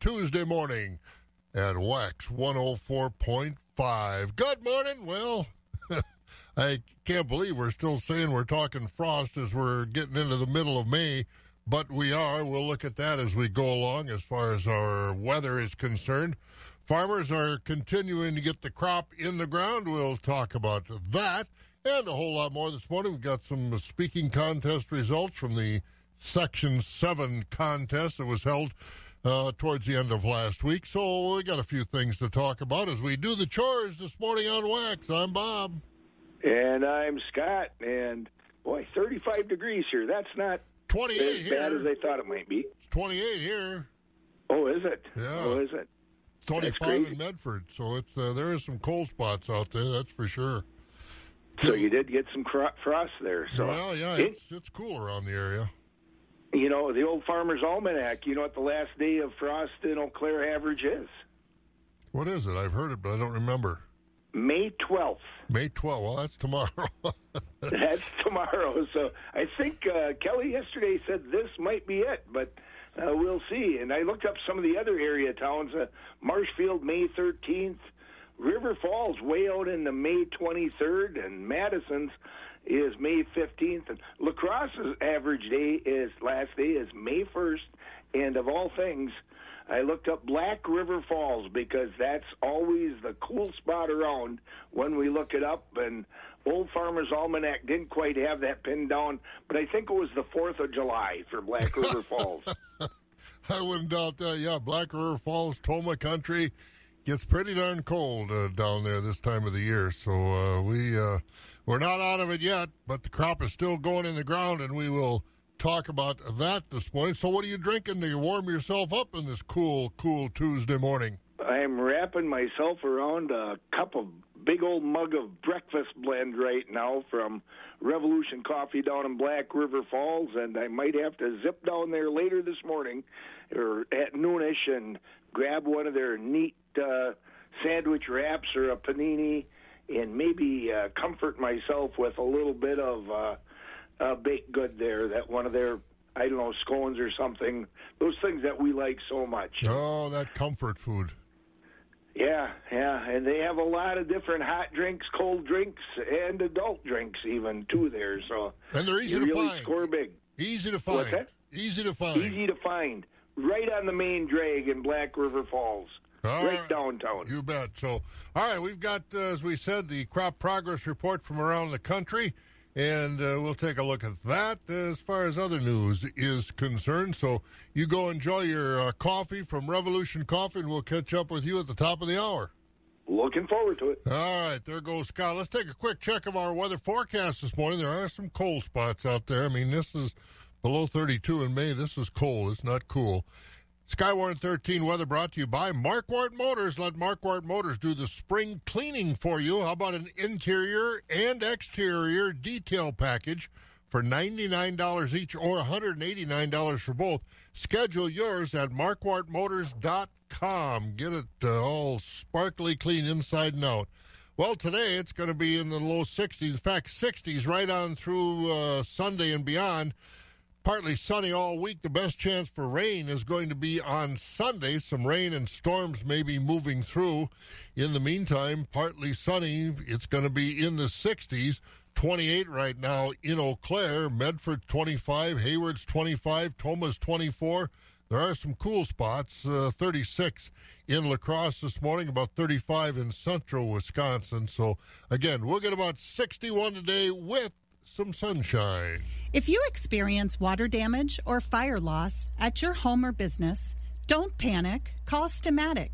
Tuesday morning at Wax 104.5. Good morning. Well, I can't believe we're still saying we're talking frost as we're getting into the middle of May, but we are. We'll look at that as we go along as far as our weather is concerned. Farmers are continuing to get the crop in the ground. We'll talk about that and a whole lot more this morning. We've got some speaking contest results from the Section 7 contest that was held uh, towards the end of last week. So we got a few things to talk about as we do the chores this morning on Wax. I'm Bob. And I'm Scott. And boy, 35 degrees here. That's not 28 as here. bad as I thought it might be. It's 28 here. Oh, is it? Yeah. Oh, is it? 25 in Medford. So it's uh, there is some cold spots out there. That's for sure. So you did get some cro- frost there. So well, yeah, it's it's cool around the area. You know the old Farmer's Almanac. You know what the last day of frost in Eau Claire average is? What is it? I've heard it, but I don't remember. May 12th. May 12th. Well, that's tomorrow. That's tomorrow. So I think uh, Kelly yesterday said this might be it, but uh, we'll see. And I looked up some of the other area towns. Uh, Marshfield, May 13th. River Falls, way out in the May 23rd, and Madison's is May 15th. And La Crosse's average day is last day is May 1st. And of all things, I looked up Black River Falls because that's always the cool spot around when we look it up. And Old Farmer's Almanac didn't quite have that pinned down, but I think it was the 4th of July for Black River Falls. I wouldn't doubt that. Yeah, Black River Falls, Tomah Country gets pretty darn cold uh, down there this time of the year. So uh, we uh, we're not out of it yet, but the crop is still going in the ground, and we will talk about that this morning. So, what are you drinking to warm yourself up in this cool, cool Tuesday morning? I'm wrapping myself around a cup of big old mug of breakfast blend right now from Revolution Coffee down in Black River Falls, and I might have to zip down there later this morning or at noonish and grab one of their neat uh, sandwich wraps or a panini, and maybe uh, comfort myself with a little bit of uh, uh, baked good there. That one of their I don't know scones or something. Those things that we like so much. Oh, that comfort food. Yeah, yeah, and they have a lot of different hot drinks, cold drinks, and adult drinks even too there. So And they're easy you to really find. score big, Easy to find. Easy to find. easy to find, right on the main drag in Black River Falls, All right right. downtown. You bet. So, all right, we've got, uh, as we said, the crop progress report from around the country, and uh, we'll take a look at that as far as other news is concerned. So, you go enjoy your uh, coffee from Revolution Coffee, and we'll catch up with you at the top of the hour. Looking forward to it. All right, there goes Scott. Let's take a quick check of our weather forecast this morning. There are some cold spots out there. I mean, this is below 32 in May. This is cold. It's not cool. Skywarn 13 weather brought to you by Markquart Motors. Let Markquart Motors do the spring cleaning for you. How about an interior and exterior detail package for $99 each or $189 for both? Schedule yours at markquartmotors.com. Get it uh, all sparkly clean inside and out. Well, today it's going to be in the low 60s. In fact, 60s right on through uh, Sunday and beyond. Partly sunny all week. The best chance for rain is going to be on Sunday. Some rain and storms may be moving through. In the meantime, partly sunny. It's going to be in the 60s. 28 right now in Eau Claire. Medford 25. Hayward's 25. Tomah's 24. There are some cool spots. Uh, 36 in La Crosse this morning, about 35 in central Wisconsin. So, again, we'll get about 61 today with some sunshine. If you experience water damage or fire loss at your home or business, don't panic. Call Steamatic.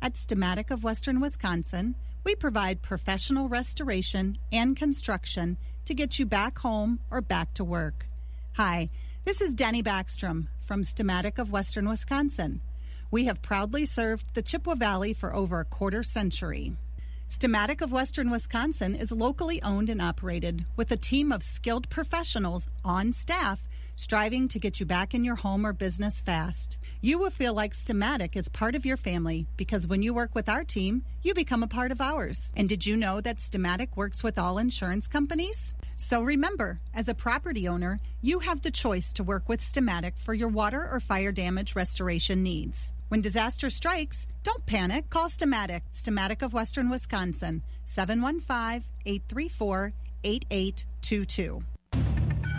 At Steamatic of Western Wisconsin, we provide professional restoration and construction to get you back home or back to work. Hi, this is Denny Backstrom from Steamatic of Western Wisconsin. We have proudly served the Chippewa Valley for over a quarter century. Steamatic of Western Wisconsin is locally owned and operated with a team of skilled professionals on staff striving to get you back in your home or business fast. You will feel like Steamatic is part of your family because when you work with our team, you become a part of ours. And did you know that Steamatic works with all insurance companies? So remember, as a property owner, you have the choice to work with Steamatic for your water or fire damage restoration needs. When disaster strikes, don't panic. Call Steamatic, Steamatic of Western Wisconsin, 715 834 8822.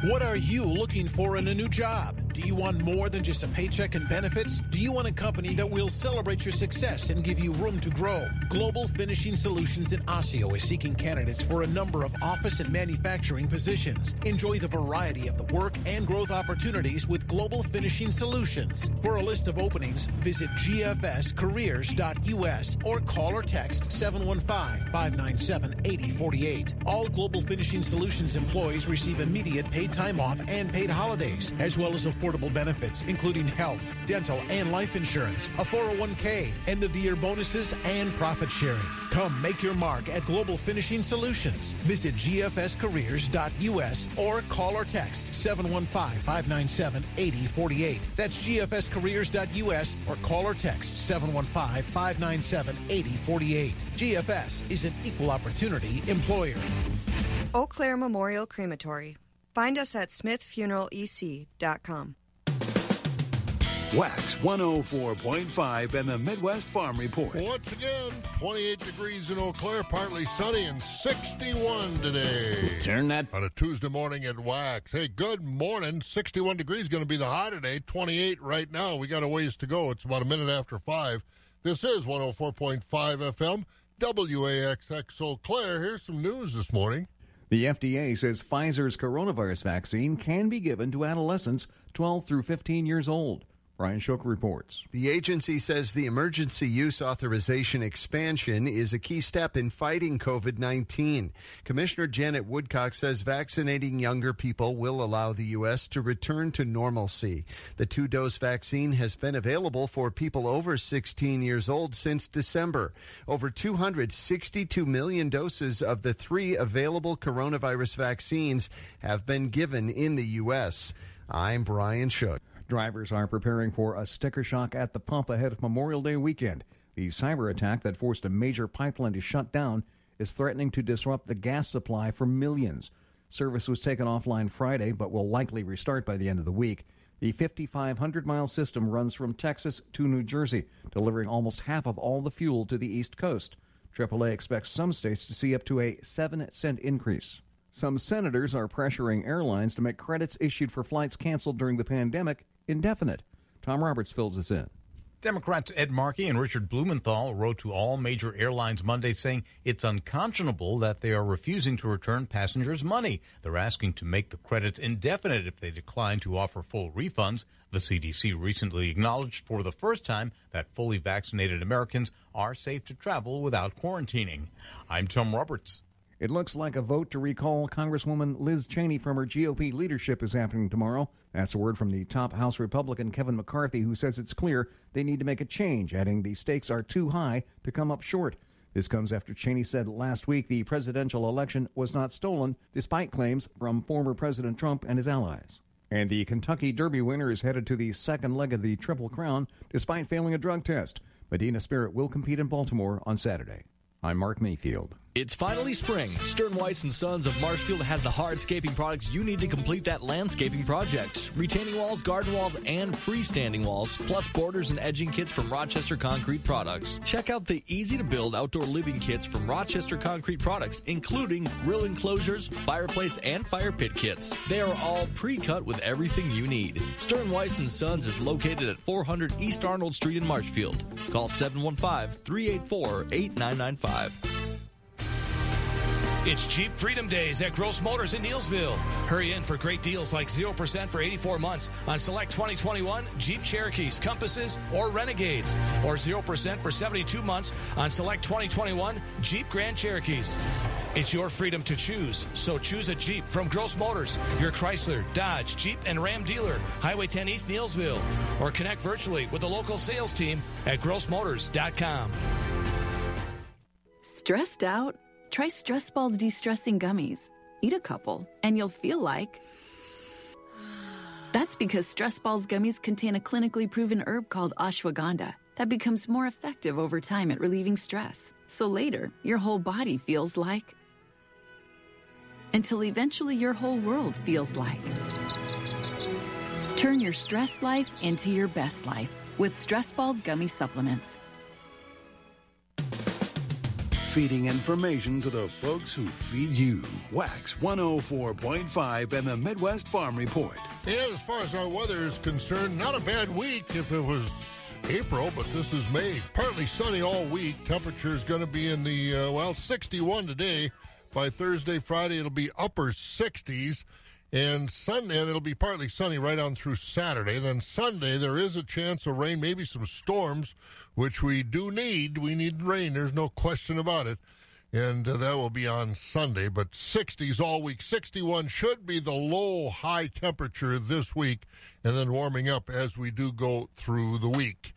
What are you looking for in a new job? Do you want more than just a paycheck and benefits? Do you want a company that will celebrate your success and give you room to grow? Global Finishing Solutions in Osseo is seeking candidates for a number of office and manufacturing positions. Enjoy the variety of the work and growth opportunities with Global Finishing Solutions. For a list of openings, visit gfscareers.us or call or text 715-597-8048. All Global Finishing Solutions employees receive immediate paid time off and paid holidays, as well as affordable benefits, including health, dental, and life insurance, a 401k, end of the year bonuses, and profit sharing. Come make your mark at Global Finishing Solutions. Visit gfscareers.us or call or text 715-597-8048. That's gfscareers.us or call or text 715-597-8048. GFS is an equal opportunity employer. Eau Claire Memorial Crematory. Find us at smithfuneralec.com. Wax 104.5 and the Midwest Farm Report. Once again, 28 degrees in Eau Claire, partly sunny, and 61 today. Turn that. On a Tuesday morning at Wax. Hey, good morning. 61 degrees going to be the high today. 28 right now. We got a ways to go. It's about a minute after 5. This is 104.5 FM, WAXX Eau Claire. Here's some news this morning. The FDA says Pfizer's coronavirus vaccine can be given to adolescents 12 through 15 years old. Brian Shook reports. The agency says the emergency use authorization expansion is a key step in fighting COVID 19. Commissioner Janet Woodcock says vaccinating younger people will allow the U.S. to return to normalcy. The two dose vaccine has been available for people over 16 years old since December. Over 262 million doses of the three available coronavirus vaccines have been given in the U.S. I'm Brian Shook. Drivers are preparing for a sticker shock at the pump ahead of Memorial Day weekend. The cyber attack that forced a major pipeline to shut down is threatening to disrupt the gas supply for millions. Service was taken offline Friday, but will likely restart by the end of the week. The 5,500 mile system runs from Texas to New Jersey, delivering almost half of all the fuel to the East Coast. AAA expects some states to see up to a 7 cent increase. Some senators are pressuring airlines to make credits issued for flights canceled during the pandemic indefinite. Tom Roberts fills us in. Democrats Ed Markey and Richard Blumenthal wrote to all major airlines Monday saying it's unconscionable that they are refusing to return passengers' money. They're asking to make the credits indefinite if they decline to offer full refunds. The CDC recently acknowledged for the first time that fully vaccinated Americans are safe to travel without quarantining. I'm Tom Roberts. It looks like a vote to recall Congresswoman Liz Cheney from her GOP leadership is happening tomorrow. That's a word from the top House Republican Kevin McCarthy, who says it's clear they need to make a change, adding the stakes are too high to come up short. This comes after Cheney said last week the presidential election was not stolen, despite claims from former President Trump and his allies. And the Kentucky Derby winner is headed to the second leg of the Triple Crown, despite failing a drug test. Medina Spirit will compete in Baltimore on Saturday. I'm Mark Mayfield. It's finally spring. Stern Weiss and Sons of Marshfield has the hardscaping products you need to complete that landscaping project. Retaining walls, garden walls, and freestanding walls, plus borders and edging kits from Rochester Concrete Products. Check out the easy to build outdoor living kits from Rochester Concrete Products, including grill enclosures, fireplace, and fire pit kits. They are all pre-cut with everything you need. Stern Weiss and Sons is located at 400 East Arnold Street in Marshfield. Call 715-384-8995. It's Jeep Freedom Days at Gross Motors in Neillsville. Hurry in for great deals like 0% for 84 months on select 2021 Jeep Cherokees, Compasses, or Renegades, or 0% for 72 months on select 2021 Jeep Grand Cherokees. It's your freedom to choose, so choose a Jeep from Gross Motors, your Chrysler, Dodge, Jeep, and Ram dealer, Highway 10 East Neillsville, or connect virtually with the local sales team at grossmotors.com. Stressed out? Try Stress Balls De-Stressing Gummies. Eat a couple, and you'll feel like. That's because Stress Balls gummies contain a clinically proven herb called ashwagandha that becomes more effective over time at relieving stress. So later, your whole body feels like. Until eventually, your whole world feels like. Turn your stress life into your best life with Stress Balls Gummy Supplements. Feeding information to the folks who feed you. Wax 104.5 and the Midwest Farm Report. And as far as our weather is concerned, not a bad week if it was April, but this is May. Partly sunny all week. Temperature is going to be in the, uh, well, 61 today. By Thursday, Friday, it'll be upper 60s. And Sunday, and it'll be partly sunny right on through Saturday. Then Sunday, there is a chance of rain, maybe some storms, which we do need. We need rain. There's no question about it. And uh, that will be on Sunday. But 60s all week. 61 should be the low high temperature this week, and then warming up as we do go through the week.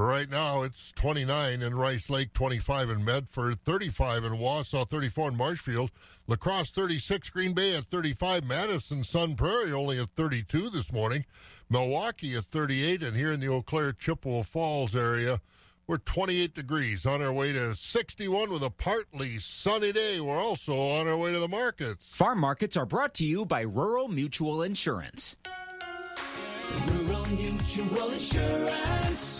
Right now, it's 29 in Rice Lake, 25 in Medford, 35 in Wausau, 34 in Marshfield, La Crosse 36, Green Bay at 35, Madison, Sun Prairie only at 32 this morning, Milwaukee at 38, and here in the Eau Claire, Chippewa Falls area, we're 28 degrees on our way to 61 with a partly sunny day. We're also on our way to the markets. Farm markets are brought to you by Rural Mutual Insurance. Rural Mutual Insurance,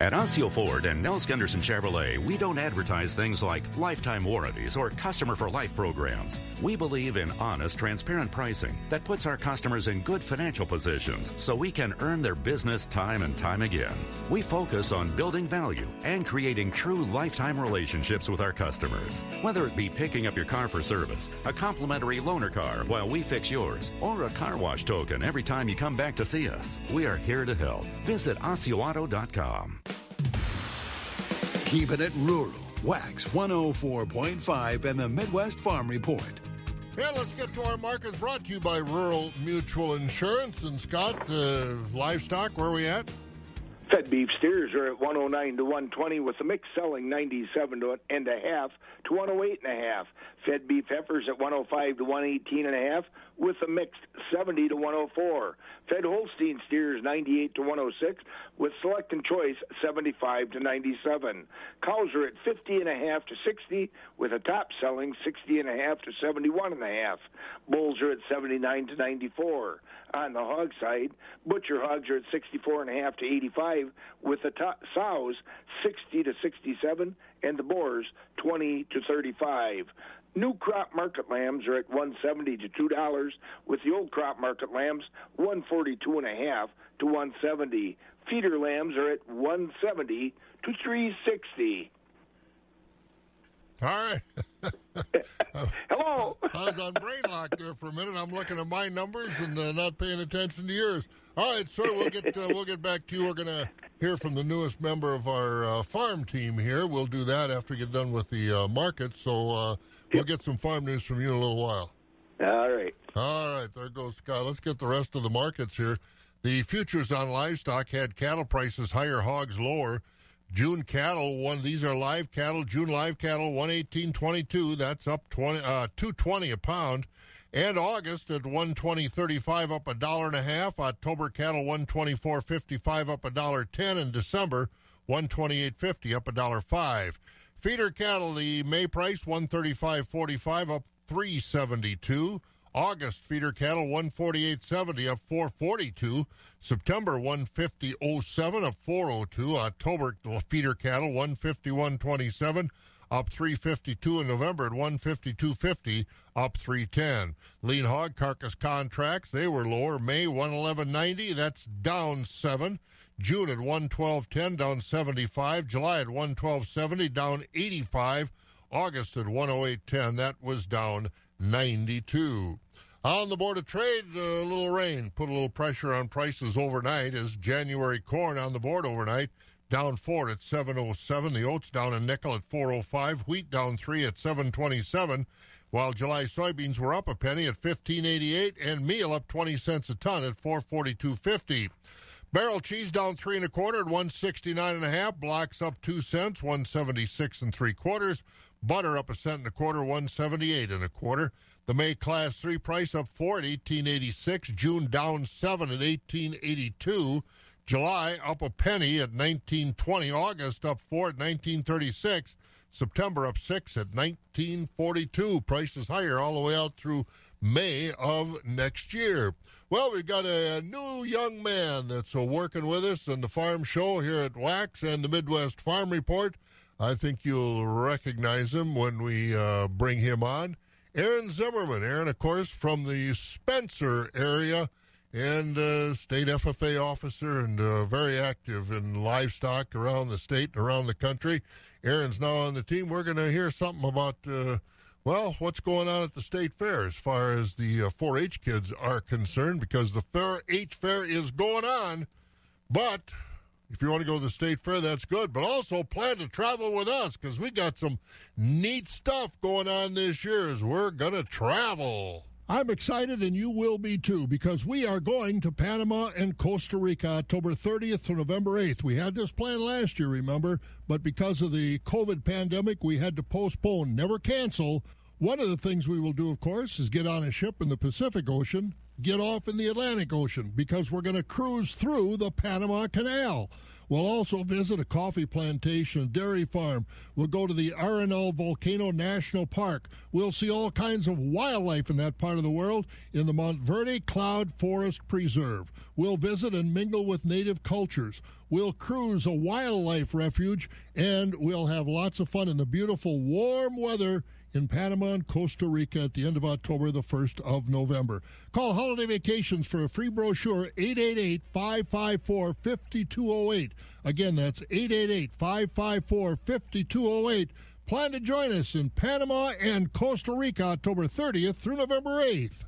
At Osseo Ford and Nels Gunderson Chevrolet, we don't advertise things like lifetime warranties or customer for life programs. We believe in honest, transparent pricing that puts our customers in good financial positions so we can earn their business time and time again. We focus on building value and creating true lifetime relationships with our customers. Whether it be picking up your car for service, a complimentary loaner car while we fix yours, or a car wash token every time you come back to see us, we are here to help. Visit OsseoAuto.com. Keeping it rural. Wax 104.5 and the Midwest Farm Report. And let's get to our markets brought to you by Rural Mutual Insurance. And Scott, uh, livestock, where are we at? Fed beef steers are at 109 to 120 with the mix selling 97 to and a half to 108 and a half. Fed beef heifers at 105 to 118 and a half with a mixed 70 to 104. Fed Holstein steers 98 to 106 with select and choice 75 to 97. Cows are at 50 and a half to 60 with a top selling 60 and a half to 71 and a half. Bulls are at 79 to 94. On the hog side, butcher hogs are at 64 and a half to 85 with the top sows 60 to 67 and the boars 20 to 35. New crop market lambs are at 170 to two dollars, with the old crop market lambs 142 and a half to 170. Feeder lambs are at 170 to 360. All right. Hello. I was on brain lock there for a minute. I'm looking at my numbers and uh, not paying attention to yours. All right, sir. We'll get uh, we'll get back to you. We're gonna hear from the newest member of our uh, farm team here. We'll do that after we get done with the uh, market. So uh, we'll get some farm news from you in a little while. All right. All right. There goes Scott. Let's get the rest of the markets here. The futures on livestock had cattle prices higher, hogs lower. June cattle one. These are live cattle. June live cattle one eighteen twenty two. That's up twenty uh, two twenty a pound. And August at one twenty thirty five up a dollar and a half. October cattle one twenty four fifty five up a dollar ten. And December one twenty eight fifty up a dollar five. Feeder cattle the May price one thirty five forty five up three seventy two. August feeder cattle 148.70 up 442. September 150.07 up 402. October feeder cattle 151.27 up 352 in November at 152.50 up 310. Lean hog carcass contracts they were lower. May 111.90 that's down 7. June at 112.10 down 75. July at 112.70 down 85. August at 108.10 that was down 92. On the Board of Trade, a little rain put a little pressure on prices overnight as January corn on the board overnight down four at 707. The oats down a nickel at 405. Wheat down three at 727. While July soybeans were up a penny at 1588 and meal up 20 cents a ton at 442.50. Barrel cheese down three and a quarter at 169 and a half. Blocks up two cents, 176 and three quarters. Butter up a cent and a quarter, 178 and a quarter. The May Class 3 price up 4 at 1886. June down 7 at 1882. July up a penny at 1920. August up 4 at 1936. September up 6 at 1942. Prices higher all the way out through May of next year. Well, we've got a new young man that's working with us in the farm show here at Wax and the Midwest Farm Report. I think you'll recognize him when we uh, bring him on. Aaron Zimmerman. Aaron, of course, from the Spencer area and uh, state FFA officer and uh, very active in livestock around the state and around the country. Aaron's now on the team. We're going to hear something about, uh, well, what's going on at the state fair as far as the uh, 4 H kids are concerned because the 4 H fair is going on. But if you want to go to the state fair, that's good. But also plan to travel with us because we got some neat stuff going on this year as we're going to travel. I'm excited, and you will be too, because we are going to Panama and Costa Rica October 30th to November 8th. We had this plan last year, remember, but because of the COVID pandemic, we had to postpone, never cancel. One of the things we will do, of course, is get on a ship in the Pacific Ocean, get off in the Atlantic Ocean, because we're going to cruise through the Panama Canal. We'll also visit a coffee plantation, a dairy farm. We'll go to the Arenal Volcano National Park. We'll see all kinds of wildlife in that part of the world in the Monteverde Cloud Forest Preserve. We'll visit and mingle with native cultures. We'll cruise a wildlife refuge, and we'll have lots of fun in the beautiful warm weather in Panama and Costa Rica at the end of October, the 1st of November. Call Holiday Vacations for a free brochure, 888 554 5208. Again, that's 888 554 5208. Plan to join us in Panama and Costa Rica October 30th through November 8th.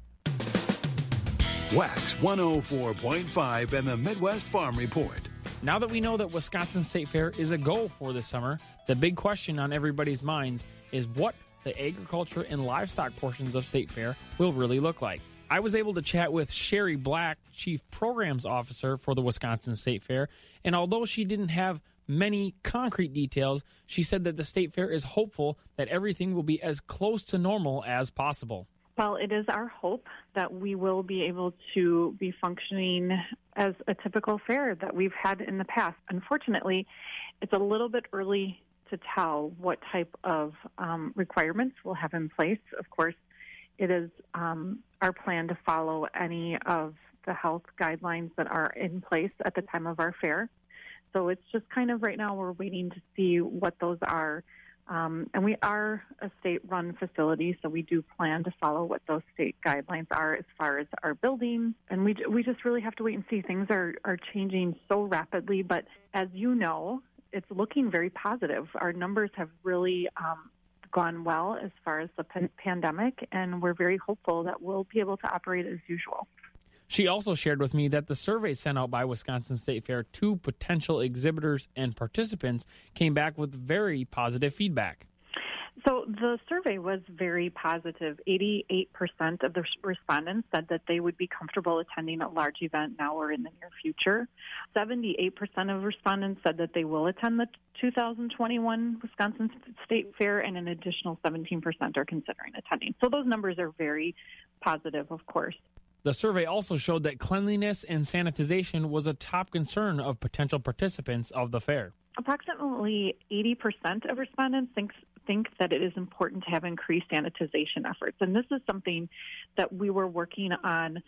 Wax 104.5 and the Midwest Farm Report. Now that we know that Wisconsin State Fair is a goal for this summer, the big question on everybody's minds is what the agriculture and livestock portions of State Fair will really look like. I was able to chat with Sherry Black, Chief Programs Officer for the Wisconsin State Fair, and although she didn't have many concrete details, she said that the State Fair is hopeful that everything will be as close to normal as possible. Well, it is our hope that we will be able to be functioning as a typical fair that we've had in the past. Unfortunately, it's a little bit early to tell what type of um, requirements we'll have in place. Of course, it is um, our plan to follow any of the health guidelines that are in place at the time of our fair. So it's just kind of right now we're waiting to see what those are. Um, and we are a state run facility, so we do plan to follow what those state guidelines are as far as our building. And we, we just really have to wait and see. Things are, are changing so rapidly, but as you know, it's looking very positive. Our numbers have really um, gone well as far as the pan- pandemic, and we're very hopeful that we'll be able to operate as usual. She also shared with me that the survey sent out by Wisconsin State Fair to potential exhibitors and participants came back with very positive feedback. So the survey was very positive. 88% of the respondents said that they would be comfortable attending a large event now or in the near future. 78% of respondents said that they will attend the 2021 Wisconsin State Fair, and an additional 17% are considering attending. So those numbers are very positive, of course. The survey also showed that cleanliness and sanitization was a top concern of potential participants of the fair. Approximately 80% of respondents think think that it is important to have increased sanitization efforts. And this is something that we were working on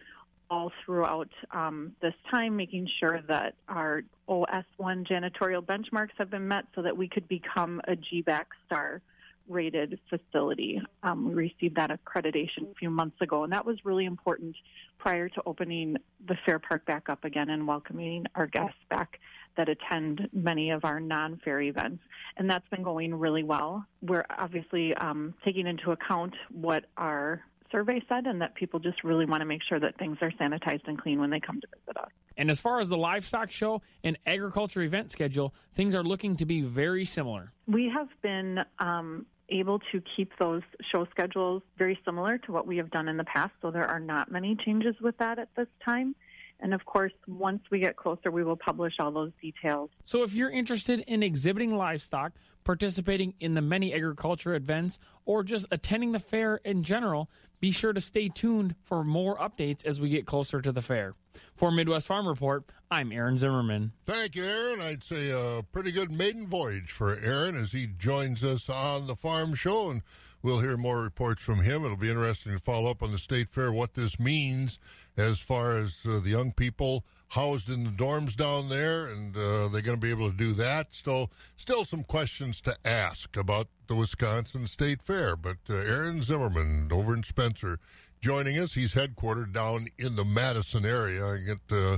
all throughout um, this time, making sure that our OS1 janitorial benchmarks have been met so that we could become a GBAC star rated facility. Um, we received that accreditation a few months ago, and that was really important prior to opening the Fair Park back up again and welcoming our guests back that attend many of our non fair events. And that's been going really well. We're obviously um, taking into account what our survey said and that people just really want to make sure that things are sanitized and clean when they come to visit us. And as far as the livestock show and agriculture event schedule, things are looking to be very similar. We have been um, able to keep those show schedules very similar to what we have done in the past, so there are not many changes with that at this time. And of course, once we get closer, we will publish all those details. So if you're interested in exhibiting livestock, participating in the many agriculture events, or just attending the fair in general, be sure to stay tuned for more updates as we get closer to the fair. For Midwest Farm Report, I'm Aaron Zimmerman. Thank you, Aaron. I'd say a pretty good maiden voyage for Aaron as he joins us on the farm show, and we'll hear more reports from him. It'll be interesting to follow up on the state fair, what this means as far as uh, the young people housed in the dorms down there, and uh, they're going to be able to do that. Still, still some questions to ask about the Wisconsin State Fair. But uh, Aaron Zimmerman over in Spencer joining us. He's headquartered down in the Madison area. I get uh,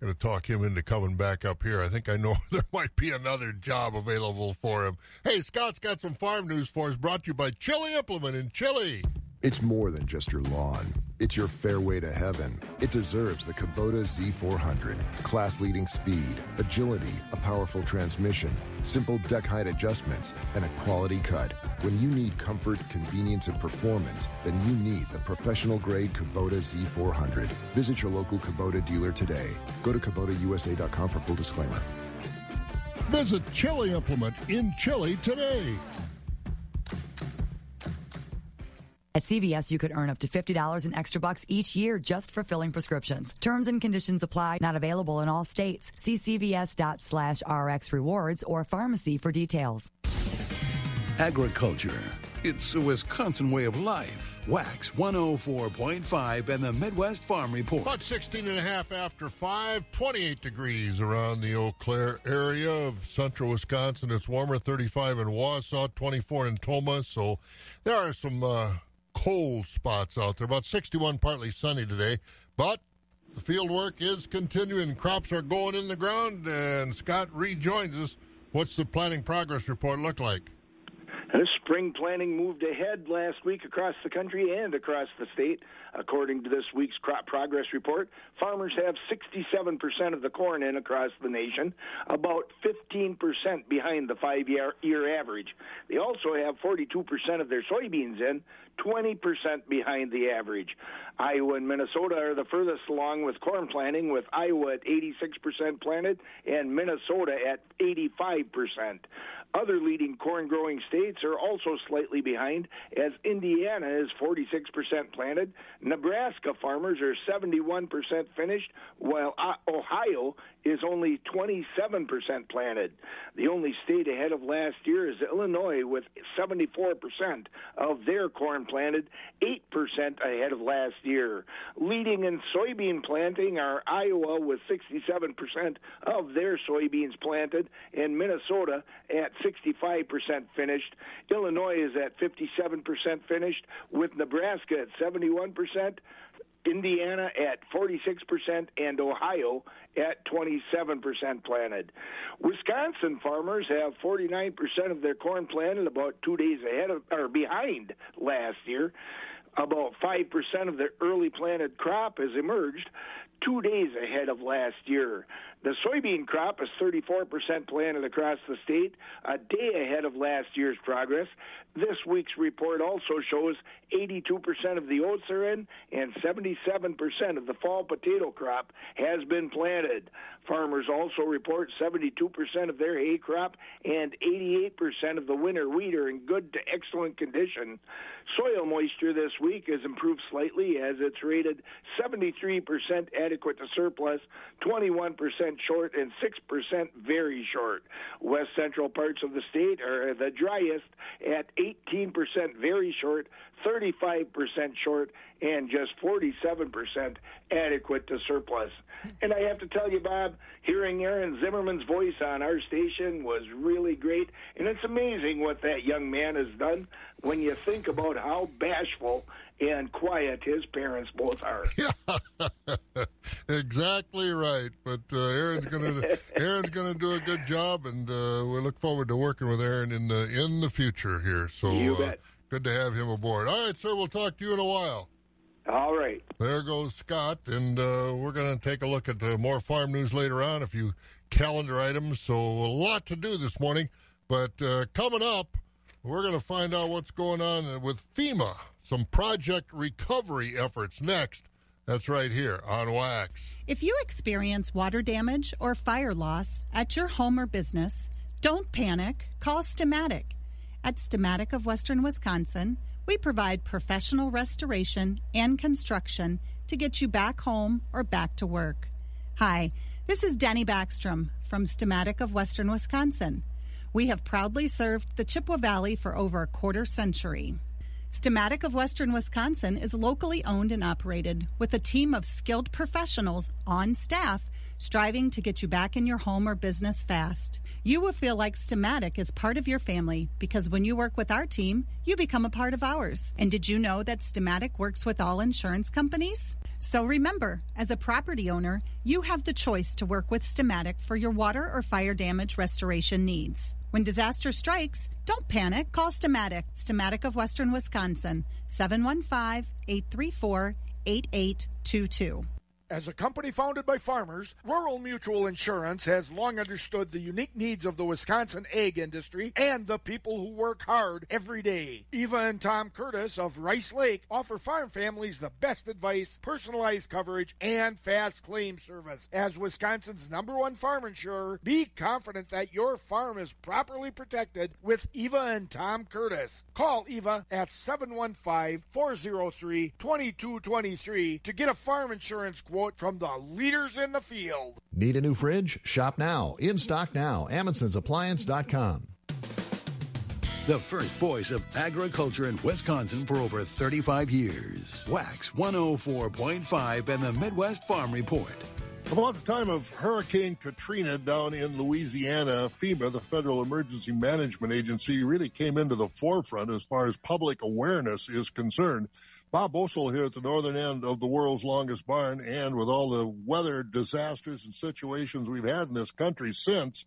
going to talk him into coming back up here. I think I know there might be another job available for him. Hey, Scott's got some farm news for us. Brought to you by Chili Implement in Chili. It's more than just your lawn. It's your fairway to heaven. It deserves the Kubota Z400. Class leading speed, agility, a powerful transmission, simple deck height adjustments, and a quality cut. When you need comfort, convenience, and performance, then you need the professional grade Kubota Z400. Visit your local Kubota dealer today. Go to KubotaUSA.com for full disclaimer. Visit Chili Implement in Chili today. At CVS, you could earn up to $50 in extra bucks each year just for filling prescriptions. Terms and conditions apply. Not available in all states. See cvs.slash slash rx rewards or pharmacy for details. Agriculture. It's a Wisconsin way of life. Wax 104.5 and the Midwest Farm Report. About 16 and a half after 5, 28 degrees around the Eau Claire area of central Wisconsin. It's warmer, 35 in Wausau, 24 in Tomah. So there are some uh, cold spots out there. About 61, partly sunny today. But the field work is continuing. Crops are going in the ground, and Scott rejoins us. What's the planting progress report look like? This spring planting moved ahead last week across the country and across the state. According to this week's crop progress report, farmers have 67% of the corn in across the nation, about 15% behind the five year, year average. They also have 42% of their soybeans in, 20% behind the average. Iowa and Minnesota are the furthest along with corn planting, with Iowa at 86% planted and Minnesota at 85%. Other leading corn growing states are also slightly behind, as Indiana is 46% planted. Nebraska farmers are 71% finished, while Ohio is only 27% planted. The only state ahead of last year is Illinois, with 74% of their corn planted, 8% ahead of last year. Leading in soybean planting are Iowa, with 67% of their soybeans planted, and Minnesota at 65% finished. Illinois is at 57% finished, with Nebraska at 71%. Indiana at 46% and Ohio at 27% planted. Wisconsin farmers have 49% of their corn planted about 2 days ahead of or behind last year. About 5% of their early planted crop has emerged 2 days ahead of last year. The soybean crop is 34% planted across the state, a day ahead of last year's progress. This week's report also shows 82% of the oats are in and 77% of the fall potato crop has been planted. Farmers also report 72% of their hay crop and 88% of the winter wheat are in good to excellent condition. Soil moisture this week has improved slightly as it's rated 73% adequate to surplus, 21% short, and 6% very short. West central parts of the state are the driest at 18% very short, 35% short, and just 47% adequate to surplus. And I have to tell you, Bob, hearing Aaron Zimmerman's voice on our station was really great. And it's amazing what that young man has done when you think about how bashful and quiet his parents both are. exactly right. But uh, Aaron's gonna Aaron's gonna do a good job, and uh, we look forward to working with Aaron in the in the future here. So You uh, good to have him aboard. All right, sir. We'll talk to you in a while. All right. There goes Scott, and uh, we're going to take a look at uh, more farm news later on. A few calendar items, so a lot to do this morning. But uh, coming up, we're going to find out what's going on with FEMA. Some project recovery efforts next That's right here on Wax. If you experience water damage or fire loss at your home or business, don't panic. Call Steamatic. At Steamatic of Western Wisconsin, we provide professional restoration and construction to get you back home or back to work. Hi, this is Denny Backstrom from Steamatic of Western Wisconsin. We have proudly served the Chippewa Valley for over a quarter century. Steamatic of Western Wisconsin is locally owned and operated with a team of skilled professionals on staff striving to get you back in your home or business fast. You will feel like Steamatic is part of your family because when you work with our team, you become a part of ours. And did you know that Steamatic works with all insurance companies? So remember, as a property owner, you have the choice to work with Steamatic for your water or fire damage restoration needs. When disaster strikes, don't panic. Call Steamatic, Steamatic of Western Wisconsin, 715 834 8822. As a company founded by farmers, Rural Mutual Insurance has long understood the unique needs of the Wisconsin egg industry and the people who work hard every day. Eva and Tom Curtis of Rice Lake offer farm families the best advice, personalized coverage, and fast claim service. As Wisconsin's number one farm insurer, be confident that your farm is properly protected with Eva and Tom Curtis. Call Eva at 715 403 2223 to get a farm insurance quote from the leaders in the field. Need a new fridge? Shop now. In stock now. Amundsen'sAppliance.com. The first voice of agriculture in Wisconsin for over 35 years. Wax 104.5 and the Midwest Farm Report. About the time of Hurricane Katrina down in Louisiana, FEMA, the Federal Emergency Management Agency, really came into the forefront as far as public awareness is concerned. Bob Bosold here at the northern end of the world's longest barn, and with all the weather disasters and situations we've had in this country since,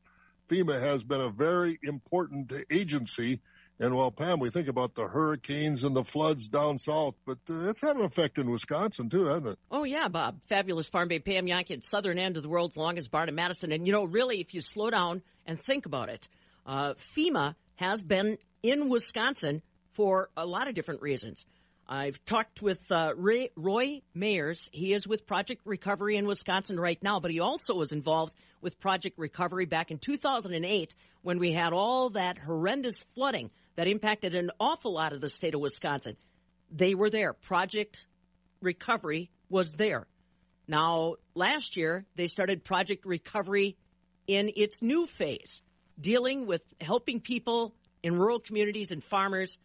FEMA has been a very important agency. And while Pam, we think about the hurricanes and the floods down south, but uh, it's had an effect in Wisconsin too, hasn't it? Oh yeah, Bob. Fabulous farm babe Pam Jahnke at southern end of the world's longest barn in Madison. And you know, really, if you slow down and think about it, uh, FEMA has been in Wisconsin for a lot of different reasons. I've talked with uh, Ray, Roy Mayers. He is with Project Recovery in Wisconsin right now, but he also was involved with Project Recovery back in 2008 when we had all that horrendous flooding that impacted an awful lot of the state of Wisconsin. They were there. Project Recovery was there. Now, last year, they started Project Recovery in its new phase, dealing with helping people in rural communities and farmers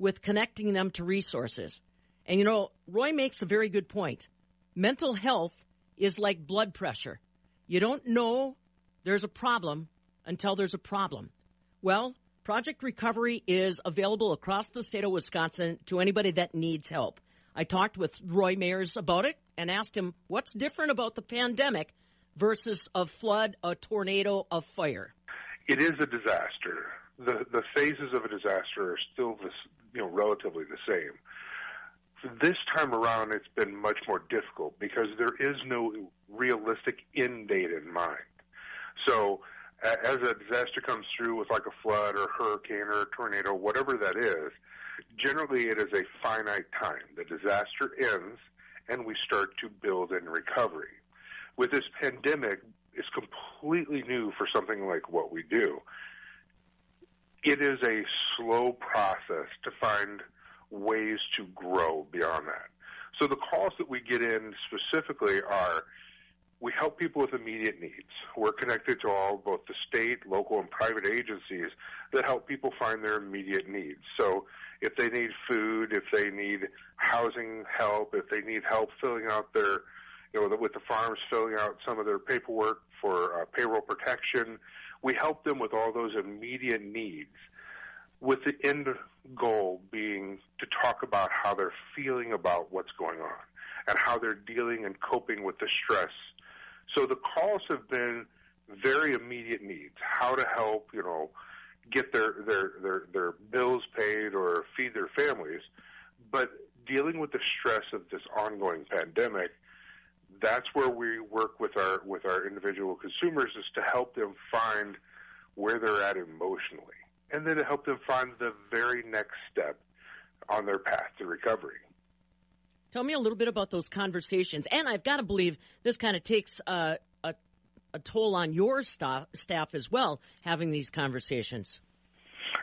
with connecting them to resources. And you know, Roy makes a very good point. Mental health is like blood pressure. You don't know there's a problem until there's a problem. Well, Project Recovery is available across the state of Wisconsin to anybody that needs help. I talked with Roy Mayers about it and asked him what's different about the pandemic versus a flood, a tornado, a fire. It is a disaster. The the phases of a disaster are still this, you know relatively the same. This time around, it's been much more difficult because there is no realistic end date in mind. So, as a disaster comes through with like a flood or hurricane or a tornado, whatever that is, generally it is a finite time. The disaster ends and we start to build in recovery. With this pandemic, it's completely new for something like what we do. It is a slow process to find ways to grow beyond that. So the calls that we get in specifically are we help people with immediate needs. We're connected to all both the state, local, and private agencies that help people find their immediate needs. So if they need food, if they need housing help, if they need help filling out their, you know, with the farms filling out some of their paperwork for uh, payroll protection, we help them with all those immediate needs with the end goal being to talk about how they're feeling about what's going on and how they're dealing and coping with the stress. So the calls have been very immediate needs, how to help, you know, get their, their, their, their bills paid or feed their families. But dealing with the stress of this ongoing pandemic, that's where we work with our with our individual consumers is to help them find where they're at emotionally and then to help them find the very next step on their path to recovery. Tell me a little bit about those conversations. And I've got to believe this kind of takes uh, a, a toll on your staff, staff as well, having these conversations.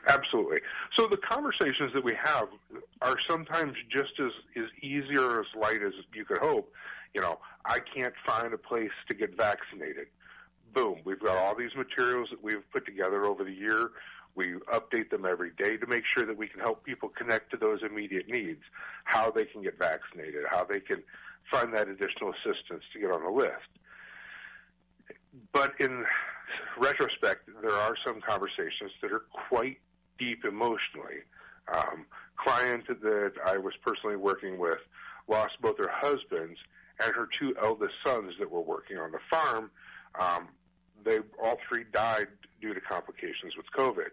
Absolutely. So the conversations that we have are sometimes just as, as easy or as light as you could hope. You know, I can't find a place to get vaccinated. Boom. We've got all these materials that we've put together over the year. We update them every day to make sure that we can help people connect to those immediate needs, how they can get vaccinated, how they can find that additional assistance to get on the list. But in retrospect, there are some conversations that are quite deep emotionally. Um, client that I was personally working with lost both her husbands and her two eldest sons that were working on the farm. Um, they all three died due to complications with COVID.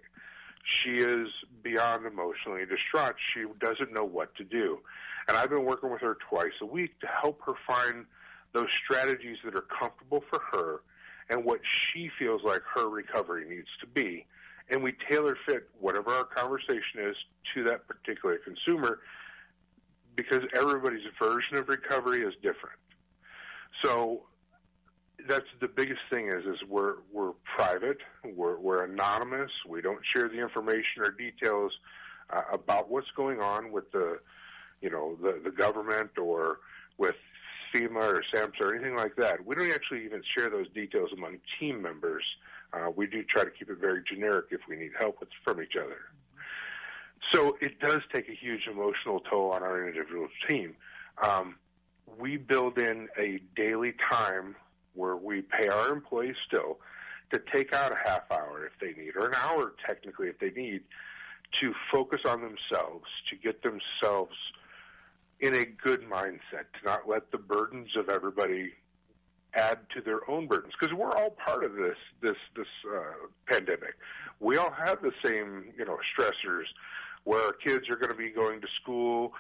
She is beyond emotionally distraught. She doesn't know what to do. And I've been working with her twice a week to help her find those strategies that are comfortable for her and what she feels like her recovery needs to be. And we tailor fit whatever our conversation is to that particular consumer because everybody's version of recovery is different. So that's the biggest thing is is we're we're private, we're we're anonymous, we don't share the information or details uh, about what's going on with the you know the the government or with FEMA or SAMHSA or anything like that. We don't actually even share those details among team members. Uh, we do try to keep it very generic if we need help with, from each other. So it does take a huge emotional toll on our individual team. Um, we build in a daily time where we pay our employees still to take out a half hour if they need, or an hour technically if they need, to focus on themselves, to get themselves in a good mindset, to not let the burdens of everybody add to their own burdens because we're all part of this this this uh, pandemic. We all have the same you know stressors where our kids are going to be going to school.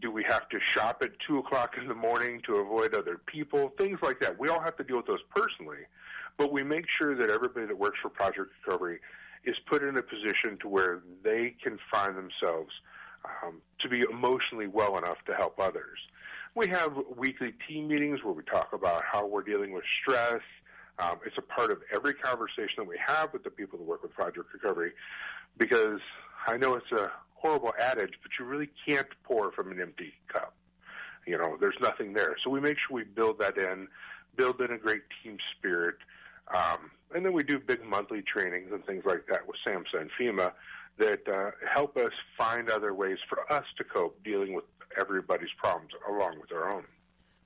Do we have to shop at two o'clock in the morning to avoid other people? Things like that. We all have to deal with those personally, but we make sure that everybody that works for Project Recovery is put in a position to where they can find themselves um, to be emotionally well enough to help others. We have weekly team meetings where we talk about how we're dealing with stress. Um, it's a part of every conversation that we have with the people that work with Project Recovery because I know it's a horrible adage, but you really can't pour from an empty cup. You know, there's nothing there. So we make sure we build that in, build in a great team spirit. Um, and then we do big monthly trainings and things like that with SAMHSA and FEMA that uh, help us find other ways for us to cope dealing with everybody's problems along with our own.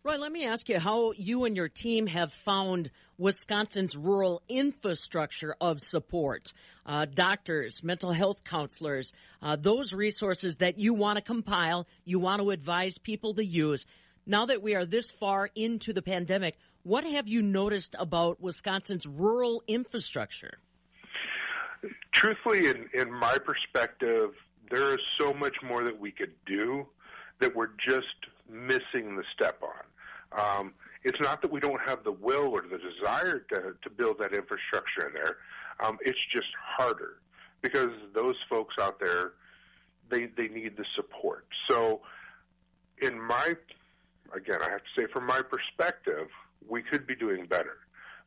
Roy, let me ask you how you and your team have found Wisconsin's rural infrastructure of support. Uh, doctors, mental health counselors, uh, those resources that you want to compile, you want to advise people to use. Now that we are this far into the pandemic, what have you noticed about Wisconsin's rural infrastructure? Truthfully, in, in my perspective, there is so much more that we could do that we're just missing the step on. Um, it's not that we don't have the will or the desire to, to build that infrastructure in there. Um, it's just harder because those folks out there, they they need the support. So, in my, again, I have to say, from my perspective, we could be doing better.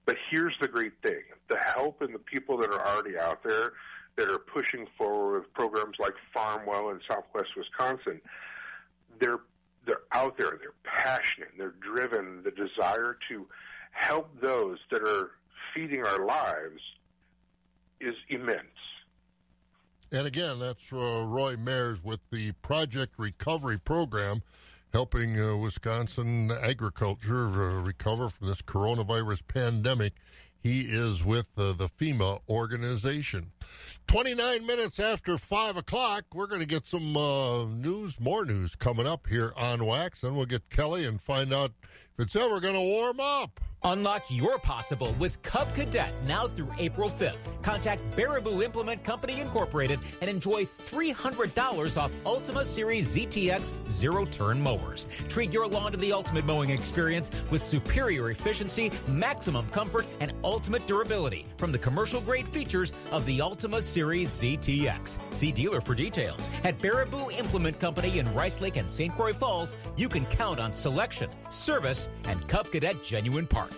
But here's the great thing: the help and the people that are already out there that are pushing forward with programs like FarmWell in Southwest Wisconsin, they're they're out there, they're passionate, they're driven, the desire to help those that are feeding our lives is immense. And again, that's uh, Roy Mayers with the Project Recovery Program, helping uh, Wisconsin agriculture uh, recover from this coronavirus pandemic. He is with uh, the FEMA organization. 29 minutes after 5 o'clock, we're going to get some uh, news, more news coming up here on Wax, and we'll get Kelly and find out if it's ever going to warm up. Unlock your possible with Cub Cadet now through April 5th. Contact Baraboo Implement Company Incorporated and enjoy $300 off Ultima Series ZTX zero turn mowers. Treat your lawn to the ultimate mowing experience with superior efficiency, maximum comfort, and ultimate durability from the commercial grade features of the Ultima Series. ZTX. See dealer for details. At Baraboo Implement Company in Rice Lake and St. Croix Falls, you can count on selection, service, and Cub Cadet genuine parts.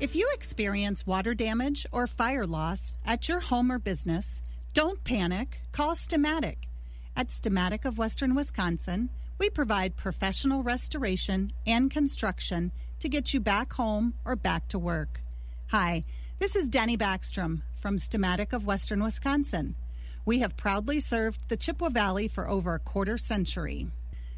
If you experience water damage or fire loss at your home or business, don't panic. Call Steamatic. At Steamatic of Western Wisconsin, we provide professional restoration and construction to get you back home or back to work. Hi, this is Denny Backstrom from Steamatic of Western Wisconsin. We have proudly served the Chippewa Valley for over a quarter century.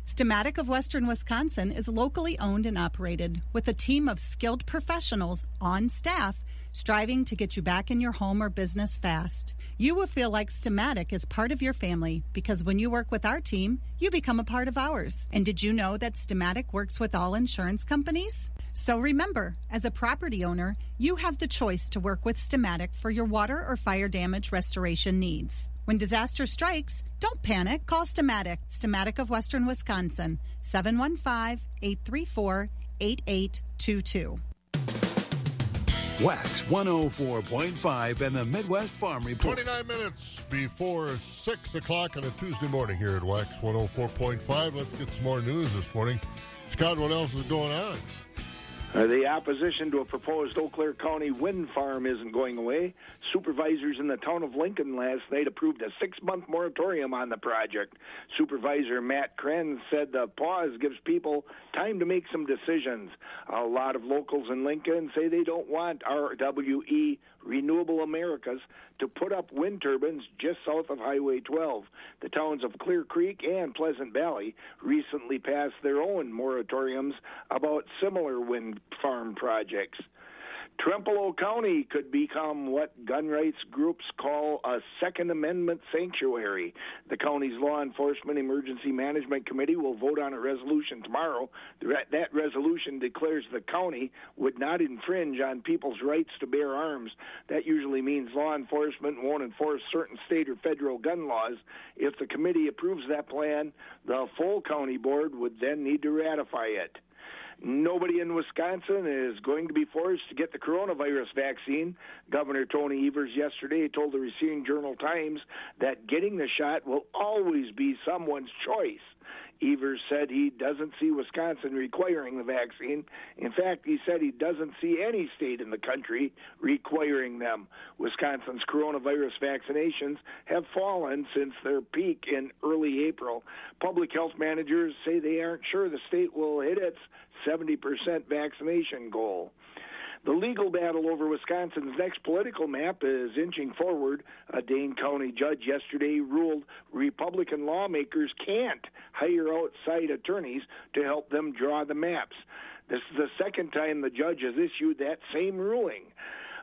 Steamatic of Western Wisconsin is locally owned and operated with a team of skilled professionals on staff striving to get you back in your home or business fast. You will feel like Steamatic is part of your family because when you work with our team, you become a part of ours. And did you know that Steamatic works with all insurance companies? So remember, as a property owner, you have the choice to work with Steamatic for your water or fire damage restoration needs. When disaster strikes, don't panic. Call Steamatic, Steamatic of Western Wisconsin, 715 834 8822. Wax 104.5 and the Midwest Farm Report. 29 minutes before 6 o'clock on a Tuesday morning here at Wax 104.5. Let's get some more news this morning. Scott, what else is going on? Uh, the opposition to a proposed Eau Claire County wind farm isn't going away. Supervisors in the town of Lincoln last night approved a six month moratorium on the project. Supervisor Matt Krenz said the pause gives people time to make some decisions. A lot of locals in Lincoln say they don't want RWE Renewable Americas to put up wind turbines just south of Highway 12. The towns of Clear Creek and Pleasant Valley recently passed their own moratoriums about similar wind farm projects. Trempealeau County could become what gun rights groups call a Second Amendment sanctuary. The county's Law Enforcement Emergency Management Committee will vote on a resolution tomorrow. That resolution declares the county would not infringe on people's rights to bear arms. That usually means law enforcement won't enforce certain state or federal gun laws. If the committee approves that plan, the full county board would then need to ratify it. Nobody in Wisconsin is going to be forced to get the coronavirus vaccine. Governor Tony Evers yesterday told the Racine Journal Times that getting the shot will always be someone's choice. Evers said he doesn't see Wisconsin requiring the vaccine. In fact, he said he doesn't see any state in the country requiring them. Wisconsin's coronavirus vaccinations have fallen since their peak in early April. Public health managers say they aren't sure the state will hit its 70% vaccination goal. The legal battle over Wisconsin's next political map is inching forward. A Dane County judge yesterday ruled Republican lawmakers can't hire outside attorneys to help them draw the maps. This is the second time the judge has issued that same ruling.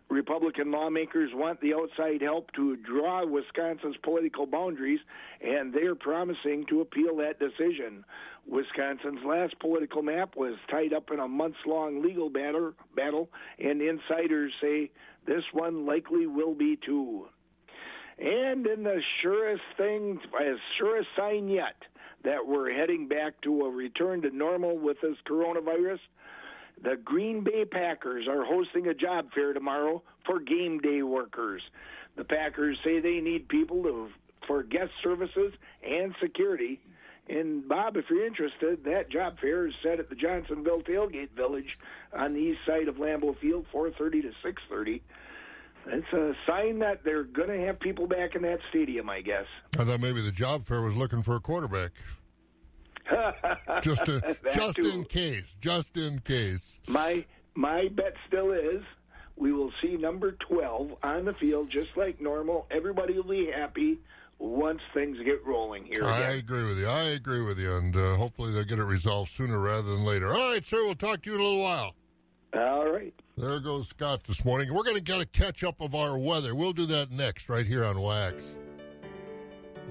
Republican lawmakers want the outside help to draw Wisconsin's political boundaries, and they're promising to appeal that decision. Wisconsin's last political map was tied up in a months long legal battle, battle, and insiders say this one likely will be too. And in the surest thing, as surest sign yet, that we're heading back to a return to normal with this coronavirus, the Green Bay Packers are hosting a job fair tomorrow for game day workers. The Packers say they need people to, for guest services and security. And Bob, if you're interested, that job fair is set at the Johnsonville Tailgate Village on the east side of Lambeau Field, 4:30 to 6:30. It's a sign that they're going to have people back in that stadium, I guess. I thought maybe the job fair was looking for a quarterback. just to, just too. in case, just in case. My my bet still is we will see number 12 on the field just like normal. Everybody will be happy once things get rolling here I again. agree with you. I agree with you, and uh, hopefully they'll get it resolved sooner rather than later. All right, sir. We'll talk to you in a little while. All right. There goes Scott this morning. We're going to get a catch up of our weather. We'll do that next, right here on Wax.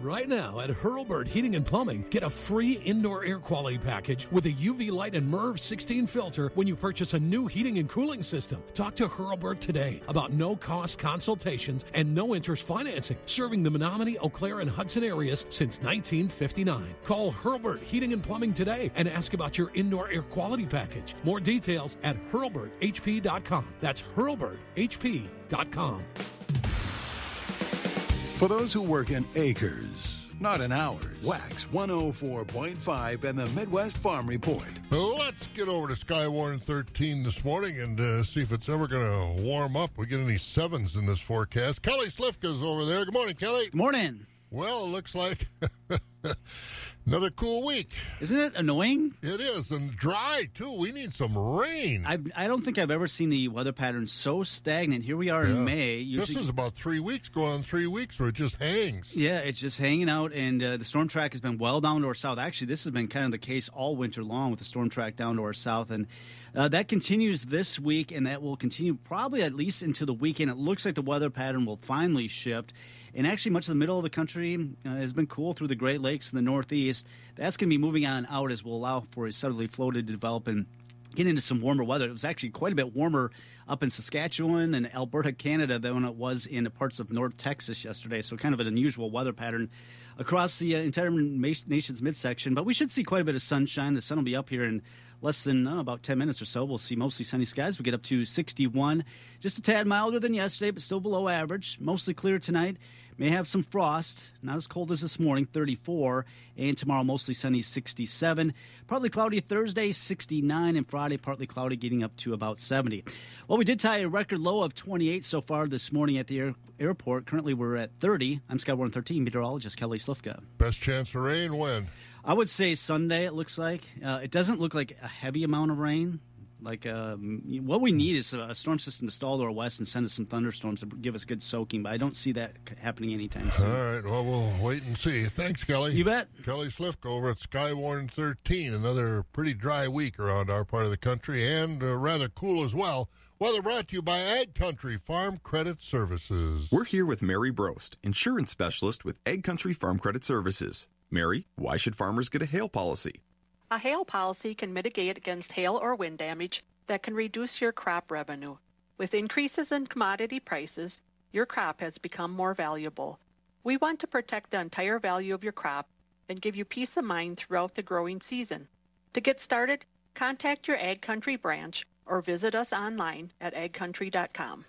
Right now at Hurlburt Heating and Plumbing, get a free indoor air quality package with a UV light and MERV 16 filter when you purchase a new heating and cooling system. Talk to Hurlburt today about no cost consultations and no interest financing, serving the Menomonie, Eau Claire, and Hudson areas since 1959. Call Hurlburt Heating and Plumbing today and ask about your indoor air quality package. More details at hurlburthp.com. That's hurlburthp.com. For those who work in acres, not in hours, Wax 104.5 and the Midwest Farm Report. Let's get over to Skywarn 13 this morning and uh, see if it's ever going to warm up. We get any sevens in this forecast. Kelly Slifka's over there. Good morning, Kelly. Good morning. Well, it looks like another cool week. Isn't it annoying? It is, and dry too. We need some rain. I I don't think I've ever seen the weather pattern so stagnant. Here we are Yeah. in May. This is about three weeks, going on three weeks where it just hangs. Yeah, it's just hanging out, and uh, the storm track has been well down to our south. Actually, this has been kind of the case all winter long with the storm track down to our south, and uh, that continues this week, and that will continue probably at least into the weekend. It looks like the weather pattern will finally shift, and actually, much of the middle of the country uh, has been cool through the Great Lakes and the Northeast. That's going to be moving on out as will allow for a southerly flow to develop and get into some warmer weather. It was actually quite a bit warmer up in Saskatchewan and Alberta, Canada, than it was in parts of North Texas yesterday. So, kind of an unusual weather pattern across the uh, entire nation's midsection. But we should see quite a bit of sunshine. The sun will be up here in less than uh, about 10 minutes or so. We'll see mostly sunny skies. We get up to 61, just a tad milder than yesterday, but still below average. Mostly clear tonight. May have some frost, not as cold as this morning, 34. And tomorrow, mostly sunny, 67. Partly cloudy Thursday, 69. And Friday, partly cloudy, getting up to about 70. Well, we did tie a record low of 28 so far this morning at the air- airport. Currently, we're at 30. I'm Skywarn 13 meteorologist Kelly Slifka. Best chance for rain when? I would say Sunday. It looks like uh, it doesn't look like a heavy amount of rain. Like um, what we need is a storm system to stall to our west and send us some thunderstorms to give us good soaking. But I don't see that happening anytime All soon. right, well, we'll wait and see. Thanks, Kelly. You bet. Kelly Slifka over at Skywarn 13. Another pretty dry week around our part of the country and uh, rather cool as well. Weather brought to you by Ag Country Farm Credit Services. We're here with Mary Brost, insurance specialist with Ag Country Farm Credit Services. Mary, why should farmers get a hail policy? A hail policy can mitigate against hail or wind damage that can reduce your crop revenue. With increases in commodity prices, your crop has become more valuable. We want to protect the entire value of your crop and give you peace of mind throughout the growing season. To get started, contact your Ag Country branch or visit us online at agcountry.com.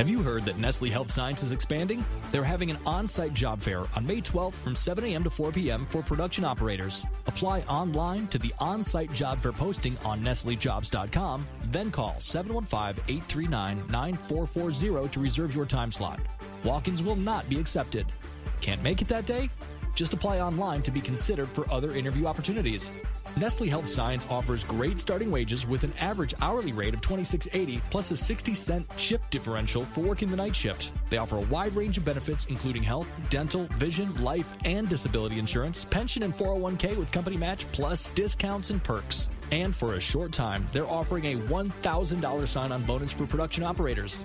Have you heard that Nestle Health Science is expanding? They're having an on site job fair on May 12th from 7 a.m. to 4 p.m. for production operators. Apply online to the on site job fair posting on NestleJobs.com, then call 715 839 9440 to reserve your time slot. Walk ins will not be accepted. Can't make it that day? Just apply online to be considered for other interview opportunities. Nestle Health Science offers great starting wages with an average hourly rate of $26.80 plus a 60 cent shift differential for working the night shift. They offer a wide range of benefits, including health, dental, vision, life, and disability insurance, pension and 401k with company match, plus discounts and perks. And for a short time, they're offering a $1,000 sign on bonus for production operators.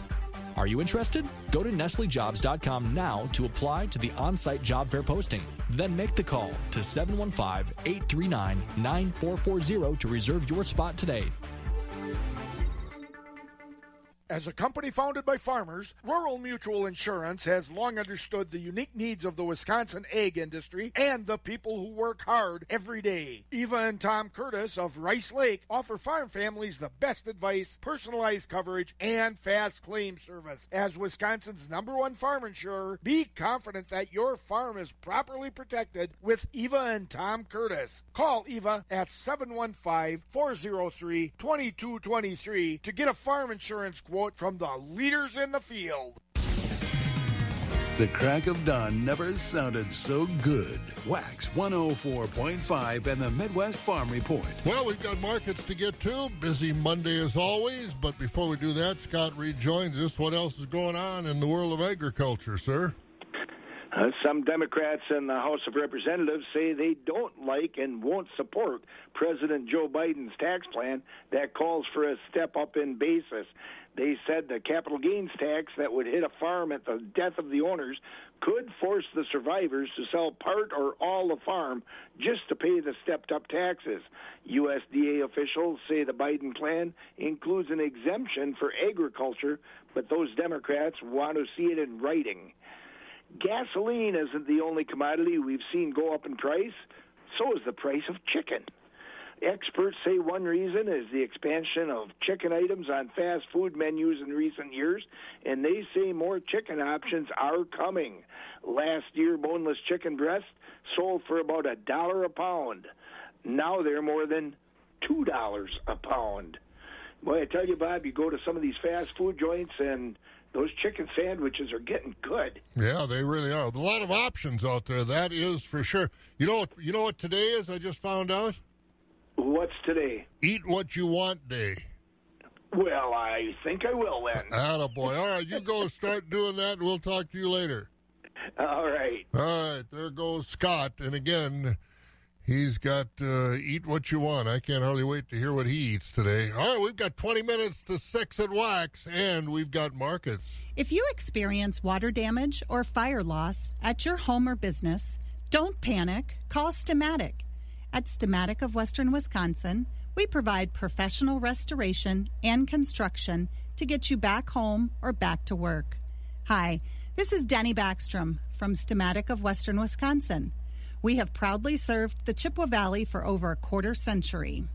Are you interested? Go to NestleJobs.com now to apply to the on site job fair posting. Then make the call to 715 839 9440 to reserve your spot today. As a company founded by farmers, Rural Mutual Insurance has long understood the unique needs of the Wisconsin egg industry and the people who work hard every day. Eva and Tom Curtis of Rice Lake offer farm families the best advice, personalized coverage, and fast claim service. As Wisconsin's number one farm insurer, be confident that your farm is properly protected with Eva and Tom Curtis. Call Eva at 715 403 2223 to get a farm insurance quote from the leaders in the field. The crack of dawn never sounded so good. Wax 104.5 and the Midwest Farm Report. Well, we've got markets to get to. Busy Monday as always. But before we do that, Scott rejoins us. What else is going on in the world of agriculture, sir? Uh, some Democrats in the House of Representatives say they don't like and won't support President Joe Biden's tax plan that calls for a step up in basis. They said the capital gains tax that would hit a farm at the death of the owners could force the survivors to sell part or all the farm just to pay the stepped up taxes. USDA officials say the Biden plan includes an exemption for agriculture, but those Democrats want to see it in writing. Gasoline isn't the only commodity we've seen go up in price, so is the price of chicken. Experts say one reason is the expansion of chicken items on fast food menus in recent years, and they say more chicken options are coming. Last year, boneless chicken breasts sold for about a dollar a pound. Now they're more than two dollars a pound. Boy, I tell you, Bob, you go to some of these fast food joints and those chicken sandwiches are getting good. Yeah, they really are. A lot of options out there. That is for sure. You know, you know what today is? I just found out. What's today? Eat what you want day. Well, I think I will then. Attaboy. All right, you go start doing that, and we'll talk to you later. All right. All right, there goes Scott. And again, he's got uh, Eat What You Want. I can't hardly wait to hear what he eats today. All right, we've got 20 minutes to 6 at Wax, and we've got markets. If you experience water damage or fire loss at your home or business, don't panic. Call Steamatic. At Steamatic of Western Wisconsin, we provide professional restoration and construction to get you back home or back to work. Hi, this is Denny Backstrom from Steamatic of Western Wisconsin. We have proudly served the Chippewa Valley for over a quarter century.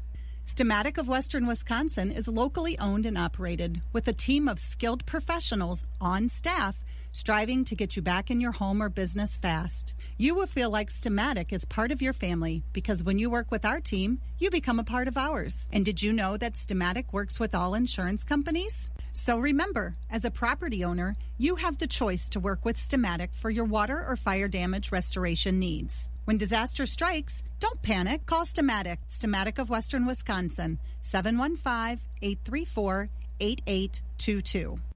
Steamatic of Western Wisconsin is locally owned and operated with a team of skilled professionals on staff striving to get you back in your home or business fast. You will feel like Steamatic is part of your family because when you work with our team, you become a part of ours. And did you know that Steamatic works with all insurance companies? So remember, as a property owner, you have the choice to work with Steamatic for your water or fire damage restoration needs. When disaster strikes, don't panic. Call Steamatic, Steamatic of Western Wisconsin, 715 834 8822.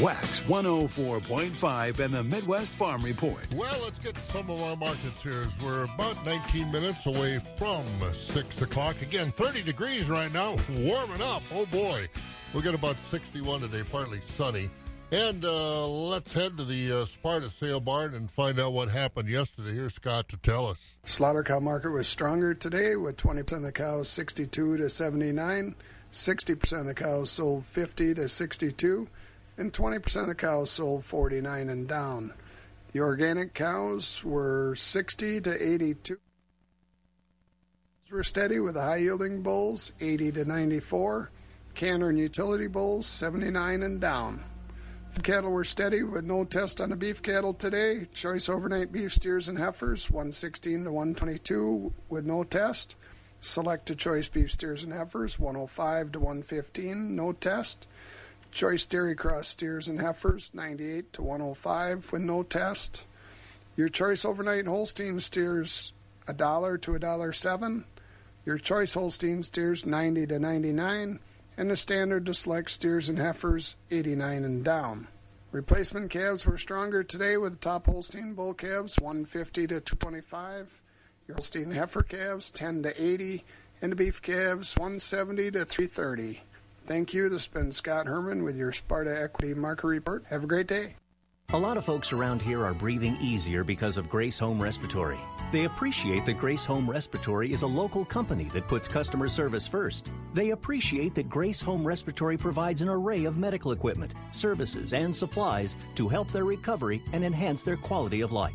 Wax 104.5 and the Midwest Farm Report. Well, let's get some of our markets here. As we're about 19 minutes away from 6 o'clock. Again, 30 degrees right now, warming up. Oh boy. We'll get about 61 today, partly sunny. And uh, let's head to the uh, Sparta sale barn and find out what happened yesterday. Here's Scott to tell us. Slaughter cow market was stronger today with 20% of the cows 62 to 79, 60% of the cows sold 50 to 62, and 20% of the cows sold 49 and down. The organic cows were 60 to 82. Were steady with the high yielding bulls 80 to 94, canner and utility bulls 79 and down. The cattle were steady with no test on the beef cattle today. Choice overnight beef steers and heifers 116 to 122 with no test. Selected choice beef steers and heifers 105 to 115 no test. Choice dairy cross steers and heifers 98 to 105 with no test. Your choice overnight Holstein steers a dollar to a dollar seven. Your choice Holstein steers 90 to 99 and the standard to select steers and heifers 89 and down. Replacement calves were stronger today with top Holstein bull calves 150 to 225, your Holstein heifer calves 10 to 80, and the beef calves 170 to 330. Thank you. This has been Scott Herman with your Sparta Equity Market Report. Have a great day. A lot of folks around here are breathing easier because of Grace Home Respiratory. They appreciate that Grace Home Respiratory is a local company that puts customer service first. They appreciate that Grace Home Respiratory provides an array of medical equipment, services, and supplies to help their recovery and enhance their quality of life.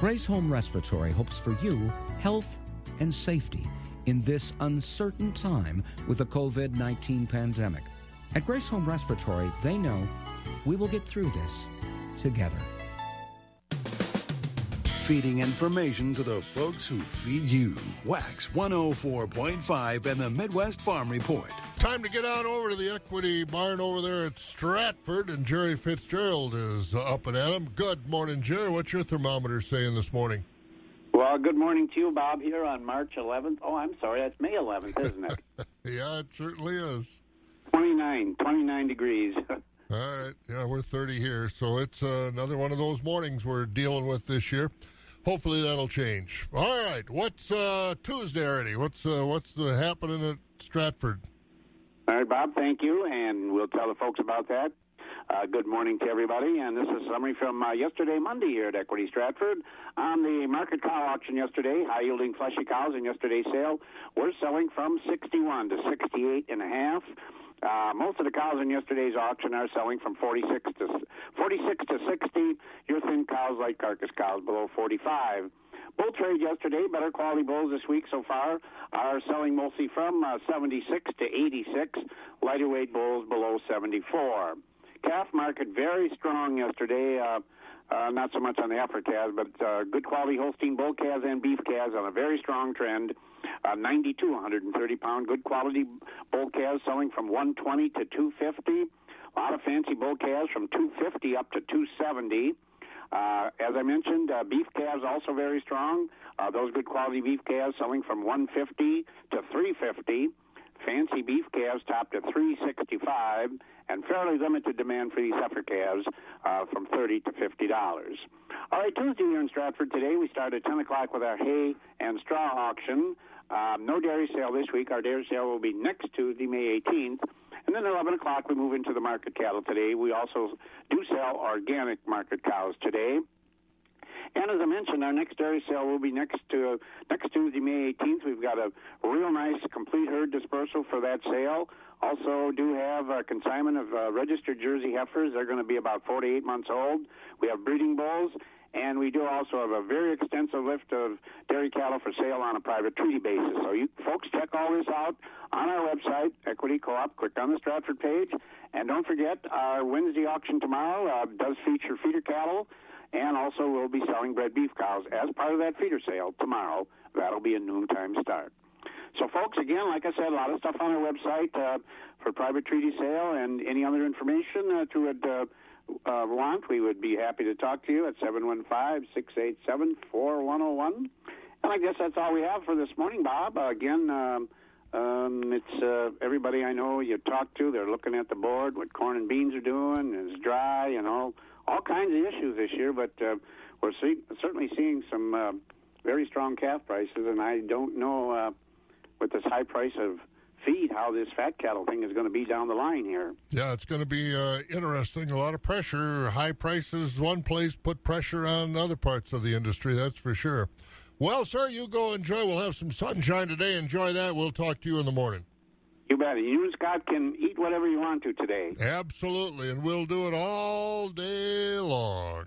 Grace Home Respiratory hopes for you health and safety in this uncertain time with the COVID 19 pandemic. At Grace Home Respiratory, they know we will get through this together. Feeding information to the folks who feed you. Wax 104.5 and the Midwest Farm Report. Time to get out over to the equity barn over there at Stratford, and Jerry Fitzgerald is up and at him. Good morning, Jerry. What's your thermometer saying this morning? Well, good morning to you, Bob, here on March 11th. Oh, I'm sorry, that's May 11th, isn't it? yeah, it certainly is. 29, 29 degrees. All right, yeah, we're 30 here, so it's uh, another one of those mornings we're dealing with this year. Hopefully that'll change. All right, what's uh, Tuesday already? What's uh, what's the happening at Stratford? All right, Bob, thank you, and we'll tell the folks about that. Uh, good morning to everybody, and this is a summary from uh, yesterday, Monday, here at Equity Stratford. On the market cow auction yesterday, high yielding fleshy cows in yesterday's sale were selling from 61 to 68 and a half. Uh, most of the cows in yesterday's auction are selling from 46 to 46 to 60. Your thin cows, like carcass cows, below 45. Bull trade yesterday, better quality bulls this week so far are selling mostly from uh, 76 to 86. Lighter weight bulls below 74. Calf market very strong yesterday. Uh, uh, not so much on the heifer calves, but uh, good quality Holstein bull calves and beef calves on a very strong trend. Uh, 90 to 130 pound good quality bull calves selling from 120 to 250. A lot of fancy bull calves from 250 up to 270. Uh, as I mentioned, uh, beef calves also very strong. Uh, those good quality beef calves selling from 150 to 350. Fancy beef calves topped at 365 and fairly limited demand for these heifer calves uh, from 30 to 50 dollars. All right, Tuesday here in Stratford today, we start at 10 o'clock with our hay and straw auction. Um, no dairy sale this week. Our dairy sale will be next Tuesday, May 18th. And then at 11 o'clock, we move into the market cattle today. We also do sell organic market cows today. And as I mentioned, our next dairy sale will be next to next Tuesday, May 18th. We've got a real nice complete herd dispersal for that sale. Also, do have a consignment of uh, registered Jersey heifers. They're going to be about four to eight months old. We have breeding bulls, and we do also have a very extensive list of dairy cattle for sale on a private treaty basis. So you folks check all this out on our website, Equity Co-op. Click on the Stratford page, and don't forget our Wednesday auction tomorrow uh, does feature feeder cattle, and also we'll be selling bred beef cows as part of that feeder sale tomorrow. That'll be a noontime start. So, folks, again, like I said, a lot of stuff on our website uh, for private treaty sale and any other information uh, to it. Uh, want, we would be happy to talk to you at 715 687 4101. And I guess that's all we have for this morning, Bob. Uh, again, um, um, it's uh, everybody I know you talk to, they're looking at the board, what corn and beans are doing, is dry, and all, all kinds of issues this year, but uh, we're see- certainly seeing some uh, very strong calf prices, and I don't know uh, with this high price of feed how this fat cattle thing is going to be down the line here. Yeah, it's going to be uh, interesting. A lot of pressure. High prices, one place, put pressure on other parts of the industry, that's for sure. Well, sir, you go enjoy. We'll have some sunshine today. Enjoy that. We'll talk to you in the morning. You bet. You and Scott can eat whatever you want to today. Absolutely, and we'll do it all day long.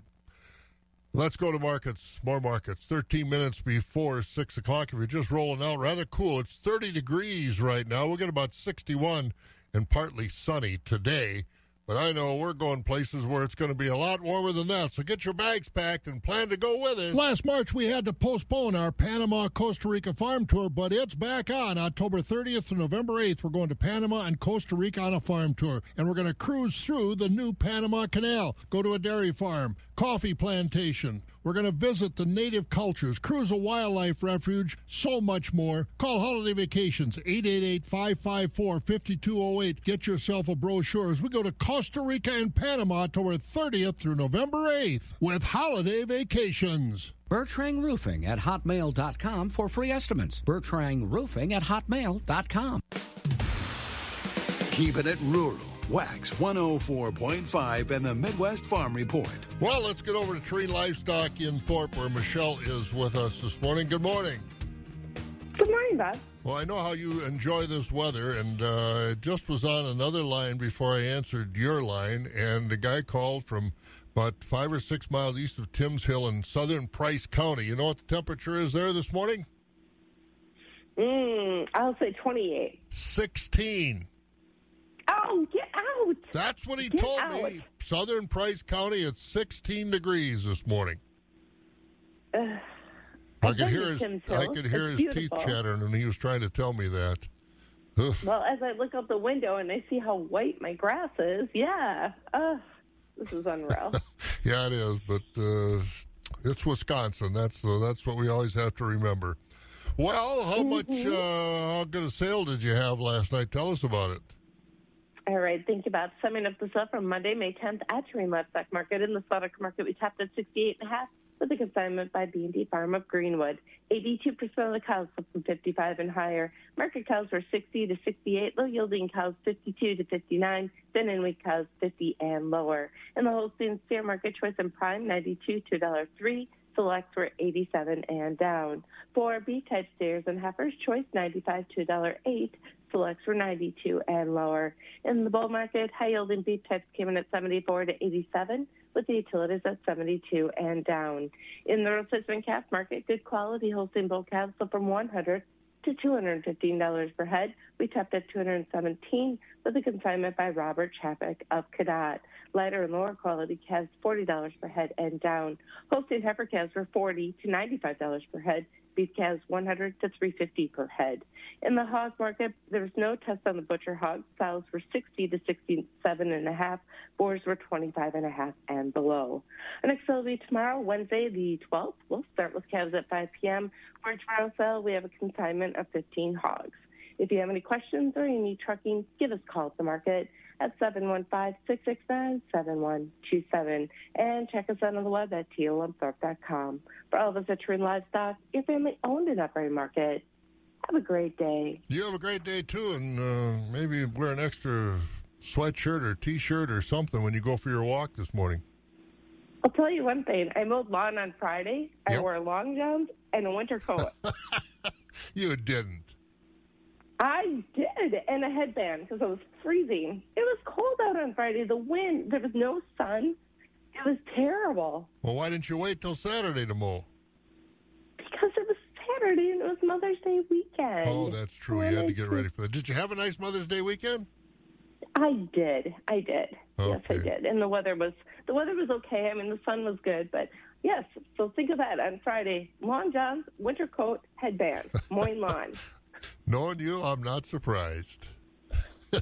Let's go to markets, more markets. 13 minutes before 6 o'clock. If you're just rolling out, rather cool. It's 30 degrees right now. We'll get about 61 and partly sunny today. But I know we're going places where it's going to be a lot warmer than that. So get your bags packed and plan to go with us. Last March, we had to postpone our Panama Costa Rica farm tour, but it's back on October 30th to November 8th. We're going to Panama and Costa Rica on a farm tour, and we're going to cruise through the new Panama Canal, go to a dairy farm, coffee plantation. We're going to visit the native cultures, cruise a wildlife refuge, so much more. Call Holiday Vacations, 888-554-5208. Get yourself a brochure as we go to Costa Rica and Panama October 30th through November 8th with Holiday Vacations. Bertrand Roofing at hotmail.com for free estimates. Bertrand Roofing at hotmail.com. Keeping it rural. Wax 104.5 and the Midwest Farm Report. Well, let's get over to Tree Livestock in Thorp, where Michelle is with us this morning. Good morning. Good morning, Bob. Well, I know how you enjoy this weather, and uh, it just was on another line before I answered your line, and the guy called from about five or six miles east of Timms Hill in southern Price County. You know what the temperature is there this morning? Mm, I'll say 28. 16. Oh, get out. That's what he Get told out. me. Southern Price County, it's 16 degrees this morning. Uh, I I've could hear his I could hear It's his beautiful. teeth chattering, and he was trying to tell me that. Ugh. Well, as I look out the window and I see how white my grass is, yeah. Uh, this is unreal. Yeah, it is, but uh, it's Wisconsin. That's uh, that's what we always have to remember. Well, how much Mm-hmm. uh, how good a sale did you have last night? Tell us about it. All right, think about summing up the sale from Monday, May 10th at Terrain Livestock Market. In the slaughter market, we tapped at 68 and a half. with a consignment by B&D Farm of Greenwood. 82% of the cows sold from 55 and higher. Market cows were 60 to 68, low yielding cows 52 to 59, thin and weak cows 50 and lower. In the Holstein steer market, choice and prime 92 to $1.03. Selects were 87 and down. For B type steers and heifers, choice 95 to $1.08. Selects were 92 and lower. In the bull market, high yielding beef types came in at 74 to 87 with the utilities at 72 and down. In the replacement calf market, good quality Holstein bull calves sold from 100 to $215 per head. We topped at 217 with a consignment by Robert Chapek of Cadott. Lighter and lower quality calves $40 per head and down. Holstein heifer calves were 40 to $95 per head. Beef calves 100 to 350 per head. In the hog market, there was no test on the butcher hogs. Sows were 60 to 67 and a half. Boars were 25 and a half and below. Our next sale will be tomorrow, Wednesday, the 12th. We'll start with calves at 5 p.m. For tomorrow's sale, we have a consignment of 15 hogs. If you have any questions or you need trucking, give us a call at the market at 715-669-7127 and check us out on the web at tlmthorpe.com. For all of us at Turin Livestock, your family owned and operated market. Have a great day. You have a great day too, and uh, maybe wear an extra sweatshirt or t-shirt or something when you go for your walk this morning. I'll tell you one thing. I mowed lawn on Friday. I wore long johns and a winter coat. You didn't. I did, and a headband because it was freezing. It was cold out on Friday. The wind, there was no sun. It was terrible Well, why didn't you wait till Saturday to mow? because it was Saturday and it was Mother's Day weekend. Oh, that's true. You had to get ready for that. Did you have a nice Mother's Day weekend? I did. I did. Yes, I Okay. did. And the weather was the weather was okay. I mean, the sun was good, but yes. So think of that on Friday: long johns, winter coat, headband, mowing lawn. Knowing you, I'm not surprised.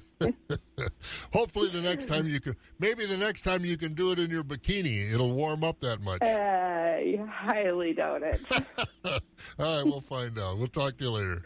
Hopefully, the next time you can, maybe the next time you can do it in your bikini. It'll warm up that much. Uh, I highly doubt it. All right, we'll find out. We'll talk to you later.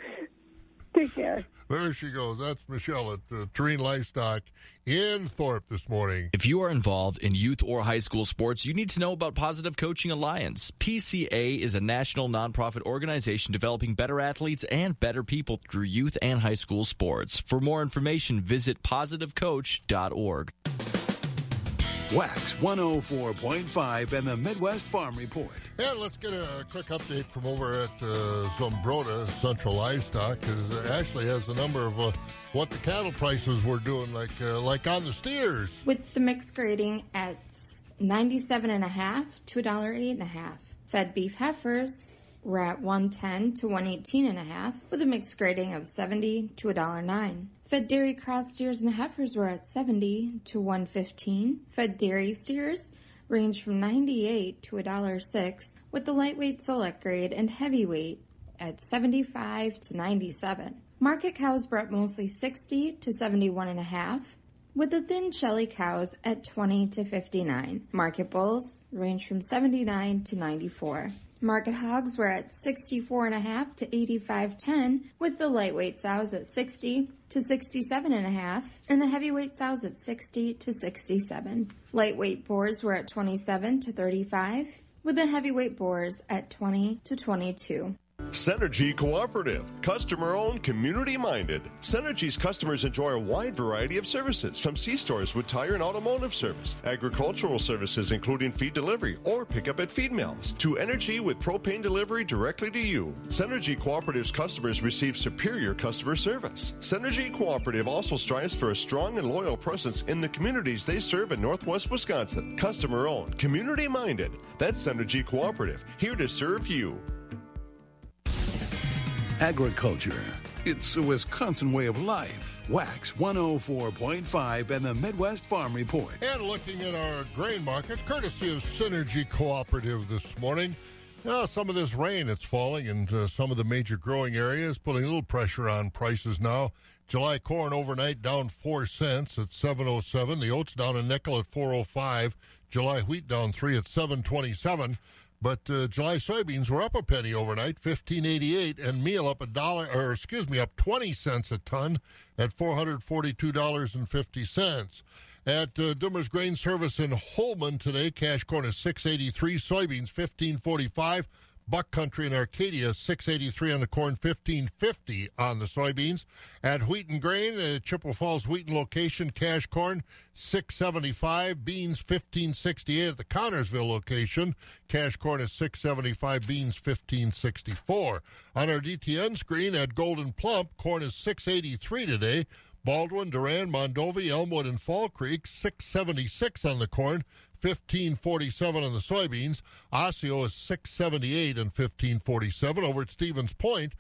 Take care. There she goes. That's Michelle at uh, Livestock in Thorp this morning. If you are involved in youth or high school sports, you need to know about Positive Coaching Alliance. PCA is a national nonprofit organization developing better athletes and better people through youth and high school sports. For more information, visit positivecoach.org. Wax 104.5 and the Midwest Farm Report. And let's get a quick update from over at uh, Zumbrota Central Livestock because Ashley has the number of uh, what the cattle prices were doing, like uh, like on the steers. with the mixed grading at 97 and a half to $1.08 and a. Fed beef heifers were at 110 to 118 and a half with a mixed grading of 70 to $1.09. Fed dairy cross steers and heifers were at 70 to 115. Fed dairy steers ranged from 98 to $1.06 with the lightweight select grade and heavyweight at 75 to 97. Market cows brought mostly 60 to 71 and a half with the thin shelly cows at 20 to 59. Market bulls range from 79 to 94. Market hogs were at 64 and a half to 85.10 with the lightweight sows at 60 to 67.5 and and the heavyweight sows at 60 to 67. Lightweight boars were at 27 to 35 with the heavyweight boars at 20 to 22. Synergy Cooperative, customer owned, community minded. Synergy's customers enjoy a wide variety of services from C stores with tire and automotive service, agricultural services including feed delivery or pickup at feed mills, to energy with propane delivery directly to you. Synergy Cooperative's customers receive superior customer service. Synergy Cooperative also strives for a strong and loyal presence in the communities they serve in northwest Wisconsin. Customer owned, community minded. That's Synergy Cooperative, here to serve you. Agriculture. It's a Wisconsin way of life. Wax 104.5 and the Midwest Farm Report. And looking at our grain markets, courtesy of Synergy Cooperative this morning. Now, some of this rain that's falling in uh, some of the major growing areas, putting a little pressure on prices now. July corn overnight down four cents at 707. The oats down a nickel at 405. July wheat down three at 727. But uh, July soybeans were up a penny overnight, 1588, and meal up a dollar, or excuse me, up 20 cents a ton at $442.50. At uh, Dummer's Grain Service in Holmen today, cash corn is 683, soybeans 1545. Buck Country in Arcadia, 683 on the corn, 1550 on the soybeans. At Wheaton Grain, at Chippewa Falls Wheaton location, cash corn, 675, beans 1568 at the Connorsville location. Cash corn is 675, beans 1564. On our DTN screen at Gold'n Plump, corn is 683 today. Baldwin, Durand, Mondovi, Elmwood, and Fall Creek, 676 on the corn, 1547 on the soybeans. Osseo is 678 and 1547. Over at Stevens Point,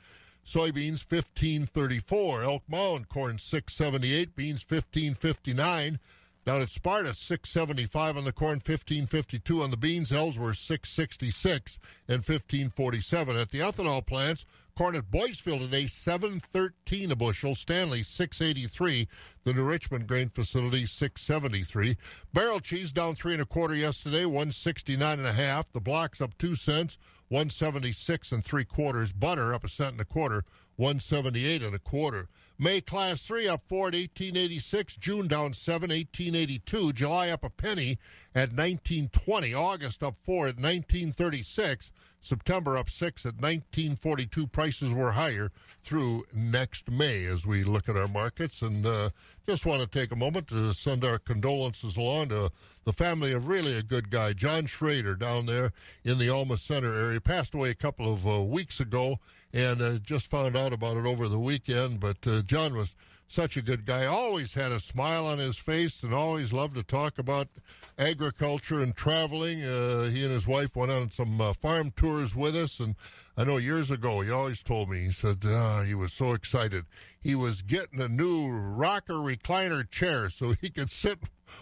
soybeans 1534. Elk Mound, corn 678, beans 1559. Down at Sparta, 675 on the corn, 1552 on the beans. Ellsworth, 666 and 1547. At the ethanol plants, corn at Boyceville today, 713 a bushel. Stanley, 683. The New Richmond grain facility, 673. Barrel cheese down three and a quarter yesterday, 169 and a half. The blocks up two cents, 176 and three quarters. Butter up a cent and a quarter, 178 and a quarter. May class three up four at 1886. June down seven, 1882. July up a penny at 1920. August up four at 1936. September up six at 1942. Prices were higher through next May as we look at our markets. And uh, just want to take a moment to send our condolences along to the family of really a good guy, John Schrader, down there in the Alma Center area. Passed away a couple of uh, weeks ago and uh, just found out about it over the weekend. But uh, John was such a good guy. Always had a smile on his face and always loved to talk about agriculture and traveling. Uh, he and his wife went on some uh, farm tours with us, and I know years ago he always told me he said uh, he was so excited he was getting a new rocker recliner chair so he could sit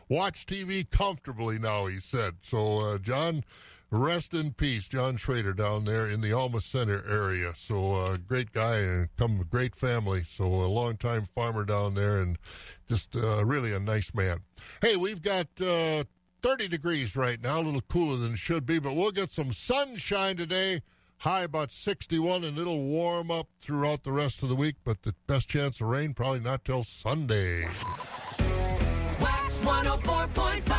watch TV comfortably now. He said so. Uh, John. Rest in peace, John Schrader down there in the Alma Center area. So, uh, great guy and come great family. So, a long time farmer down there and just uh, really a nice man. Hey, we've got uh, 30 degrees right now, a little cooler than it should be, but we'll get some sunshine today. High about 61, and it'll warm up throughout the rest of the week, but the best chance of rain probably not till Sunday. Wax 104.5